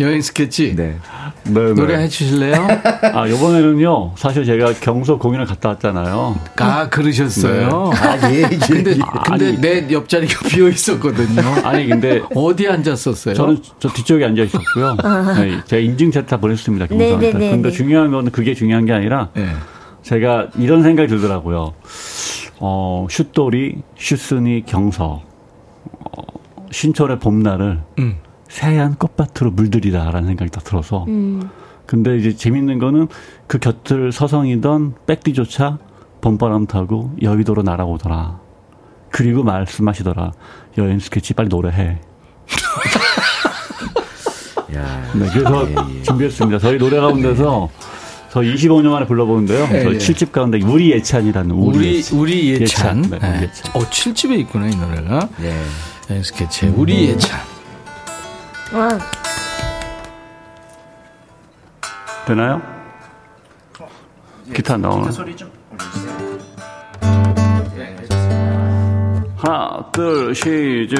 여행 스케치. 네. 네, 네. 노래 해주실래요? [LAUGHS] 아, 이번에는요, 사실 제가 경서 공연을 갔다 왔잖아요. 아, 그러셨어요? 네. 아, 예, 예. [LAUGHS] 근데, 예. 근데 아니, 내 옆자리가 비어 있었거든요. 아니, 근데. 어디 앉았었어요? 저는 저 뒤쪽에 앉아 있었고요. 네, 제가 인증샷 다 보냈습니다, 경서한테. 네, 네, 근데 중요한 건 그게 중요한 게 아니라, 네. 제가 이런 생각이 들더라고요. 어, 슛돌이, 슛순이, 경서. 어, 신철의 봄날을. 음. 새하얀 꽃밭으로 물들이다라는 생각이 딱 들어서. 음. 근데 이제 재밌는 거는 그 곁을 서성이던 백디조차 봄바람 타고 여의도로 날아오더라. 그리고 말씀하시더라. 여행 스케치 빨리 노래해. [LAUGHS] 네, 그래서 예, 예. 준비했습니다. 저희 노래 가운데서 저 25년 만에 불러보는데요. 예, 저희 예. 7집 가운데 우리 예찬이라는 우리 우리, 예찬. 우리 예찬. 예찬. 네, 예찬. 어 7집에 있구나 이 노래가. 예. 여행 스케치 우리 예찬. 와. 되나요? 기타 나오는. 기타 소리 좀 올려주세요. 하나, 둘, 시작.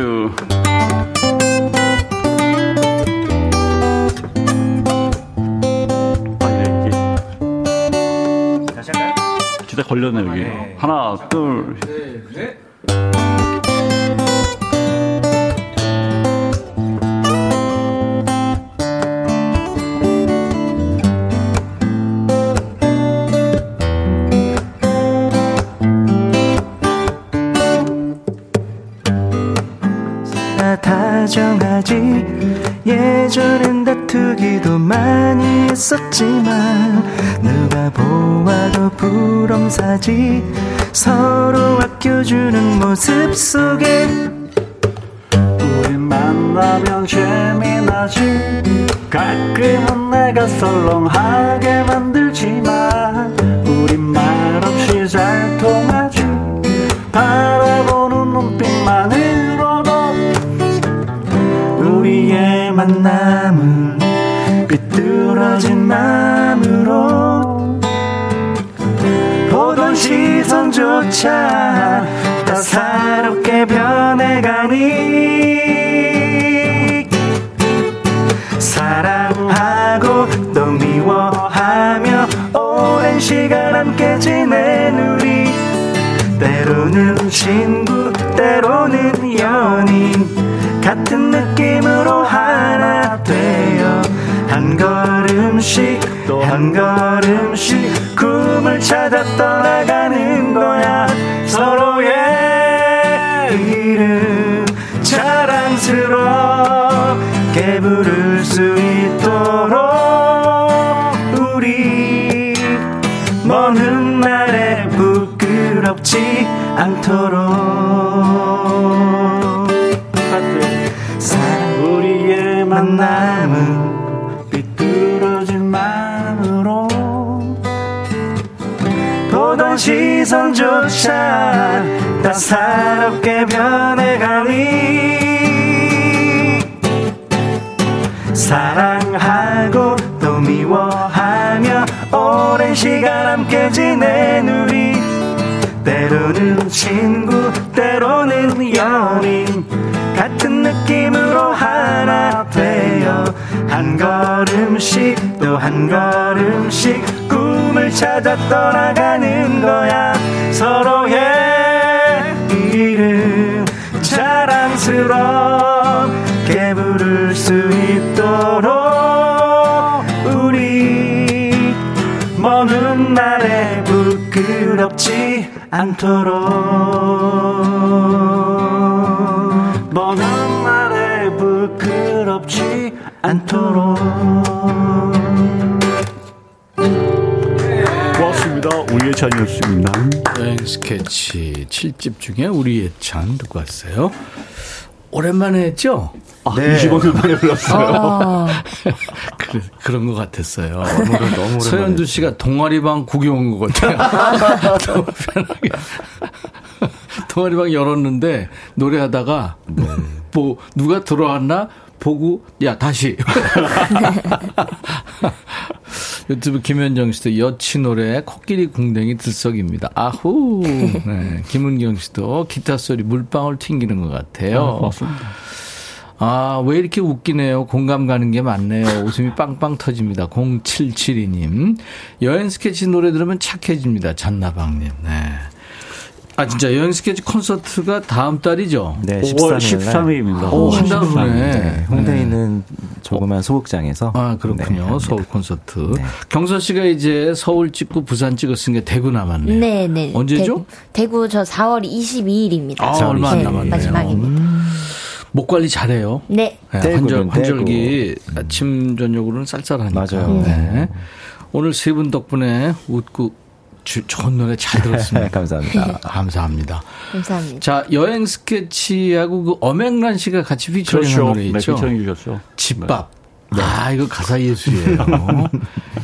기타 걸렸네 여기. 하나, 둘. 셋, 넷. 했었지만 누가 보아도 부럼사지 서로 아껴주는 모습 속에 우리 만나면 재미나지. 가끔은 내가 썰렁하게 만들지만 우리 말없이 잘 통하지. 바라보는 눈빛만으로도 우리의 만남은 마음으로 보던 시선조차 따사롭게 변해가니 사랑하고 또 미워하며 오랜 시간 함께 지낸 우리 때로는 친구 때로는 연인 걸음씩 또 한 걸음씩 꿈을 찾아 떠나가는 거야. 서로의 이름 자랑스럽게 부를 수 있도록 우리 먼 훗날에 부끄럽지 않도록. 만남 시선조차 따사롭게 변해가니 사랑하고 또 미워하며 오랜 시간 함께 지낸 우리 때로는 친구 때로는 연인 같은 느낌으로 하나 되어 한 걸음씩 또 한 걸음씩 꿈을 찾아 떠나가는 거야 서로의 이름 자랑스럽게 부를 수 있도록 우리 먼 훗날에 부끄럽지 않도록. 먼 훗날에 부끄럽지 않도록 고맙습니다. 우리의 찬이었습니다. 여행 스케치 7집 중에 우리의 찬 듣고 왔어요. 오랜만에 했죠? 아, 네. 25년 만에 불렀어요. 아. [LAUGHS] 그, 그런 것 같았어요. 너무 서현두 씨가 동아리방 구경 온 것 같아요. [LAUGHS] 너무 편하게. 동아리방 열었는데 노래하다가 네. 뭐 누가 들어왔나 보고 야 다시 [LAUGHS] 유튜브 김현정 씨도 여치 노래 코끼리 궁뎅이 들썩입니다. 아후. 네. 김은경 씨도 기타 소리 물방울 튕기는 것 같아요. 아. 아, 왜 이렇게 웃기네요. 공감 가는 게 많네요. 웃음이 빵빵 터집니다. 0772님. 여행 스케치 노래 들으면 착해집니다. 잔나방님. 네. 아 진짜 여행 스케치 콘서트가 다음 달이죠? 네, 5월 13일입니다. 오, 한 달 후네. 네, 홍대에 네. 있는 조그만 소극장에서. 아 그렇군요. 네, 서울 콘서트. 네. 경선 씨가 이제 서울 찍고 부산 찍었으니까 대구 남았네요. 네, 네. 언제죠? 대구, 대구 저 4월 22일입니다. 아, 얼마 안 남았네요. 마지막입니다. 음. 목 관리 잘해요. 네. 네 환절, 환절기 아침 저녁으로는 쌀쌀하니까. 맞아요. 네. 오늘 세 분 덕분에 웃고 주, 좋은 노래 잘 들었습니다. [LAUGHS] 감사합니다. 감사합니다. 감사합니다. 자, 여행 스케치하고 그 엄앵란 씨가 같이 피처링한 그렇죠. 노래 네, 있죠. 피처링 주셨죠. 집밥. 아, 이거 가사 예술이에요. [LAUGHS]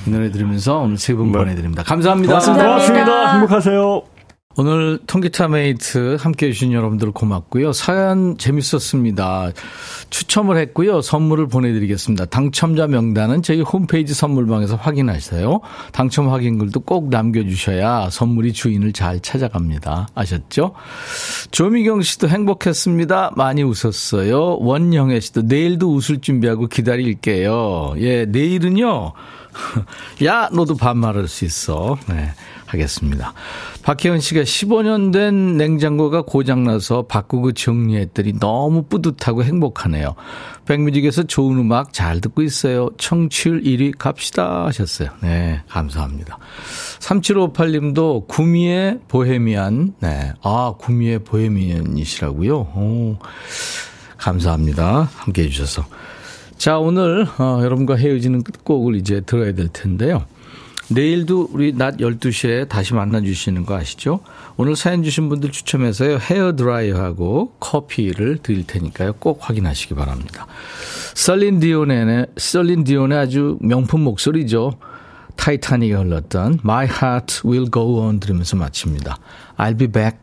이 노래 들으면서 오늘 세분 보내드립니다. 감사합니다. 고맙습니다. 고맙습니다. 행복하세요. 오늘 통기타 메이트 함께 해주신 여러분들 고맙고요. 사연 재밌었습니다. 추첨을 했고요. 선물을 보내드리겠습니다. 당첨자 명단은 저희 홈페이지 선물방에서 확인하세요. 당첨 확인글도 꼭 남겨주셔야 선물이 주인을 잘 찾아갑니다. 아셨죠? 조미경 씨도 행복했습니다. 많이 웃었어요. 원영애 씨도 내일도 웃을 준비하고 기다릴게요. 예, 내일은요. [LAUGHS] 야, 너도 반말할 수 있어. 네, 하겠습니다. 박혜원 씨가 15년 된 냉장고가 고장나서 바꾸고 정리했더니 너무 뿌듯하고 행복하네요. 백뮤직에서 좋은 음악 잘 듣고 있어요. 청취율 1위 갑시다 하셨어요. 네, 감사합니다. 3758님도 구미의 보헤미안. 네, 아, 구미의 보헤미안이시라고요. 오, 감사합니다. 함께 해주셔서. 자, 오늘 어, 여러분과 헤어지는 끝곡을 이제 들어야 될 텐데요. 내일도 우리 낮 12시에 다시 만나주시는 거 아시죠? 오늘 사연 주신 분들 추첨해서요. 헤어드라이어하고 커피를 드릴 테니까요. 꼭 확인하시기 바랍니다. 썰린 디온의, 썰린 디온의 아주 명품 목소리죠. 타이타닉에 흘렀던 My Heart Will Go On 들으면서 마칩니다. I'll be back.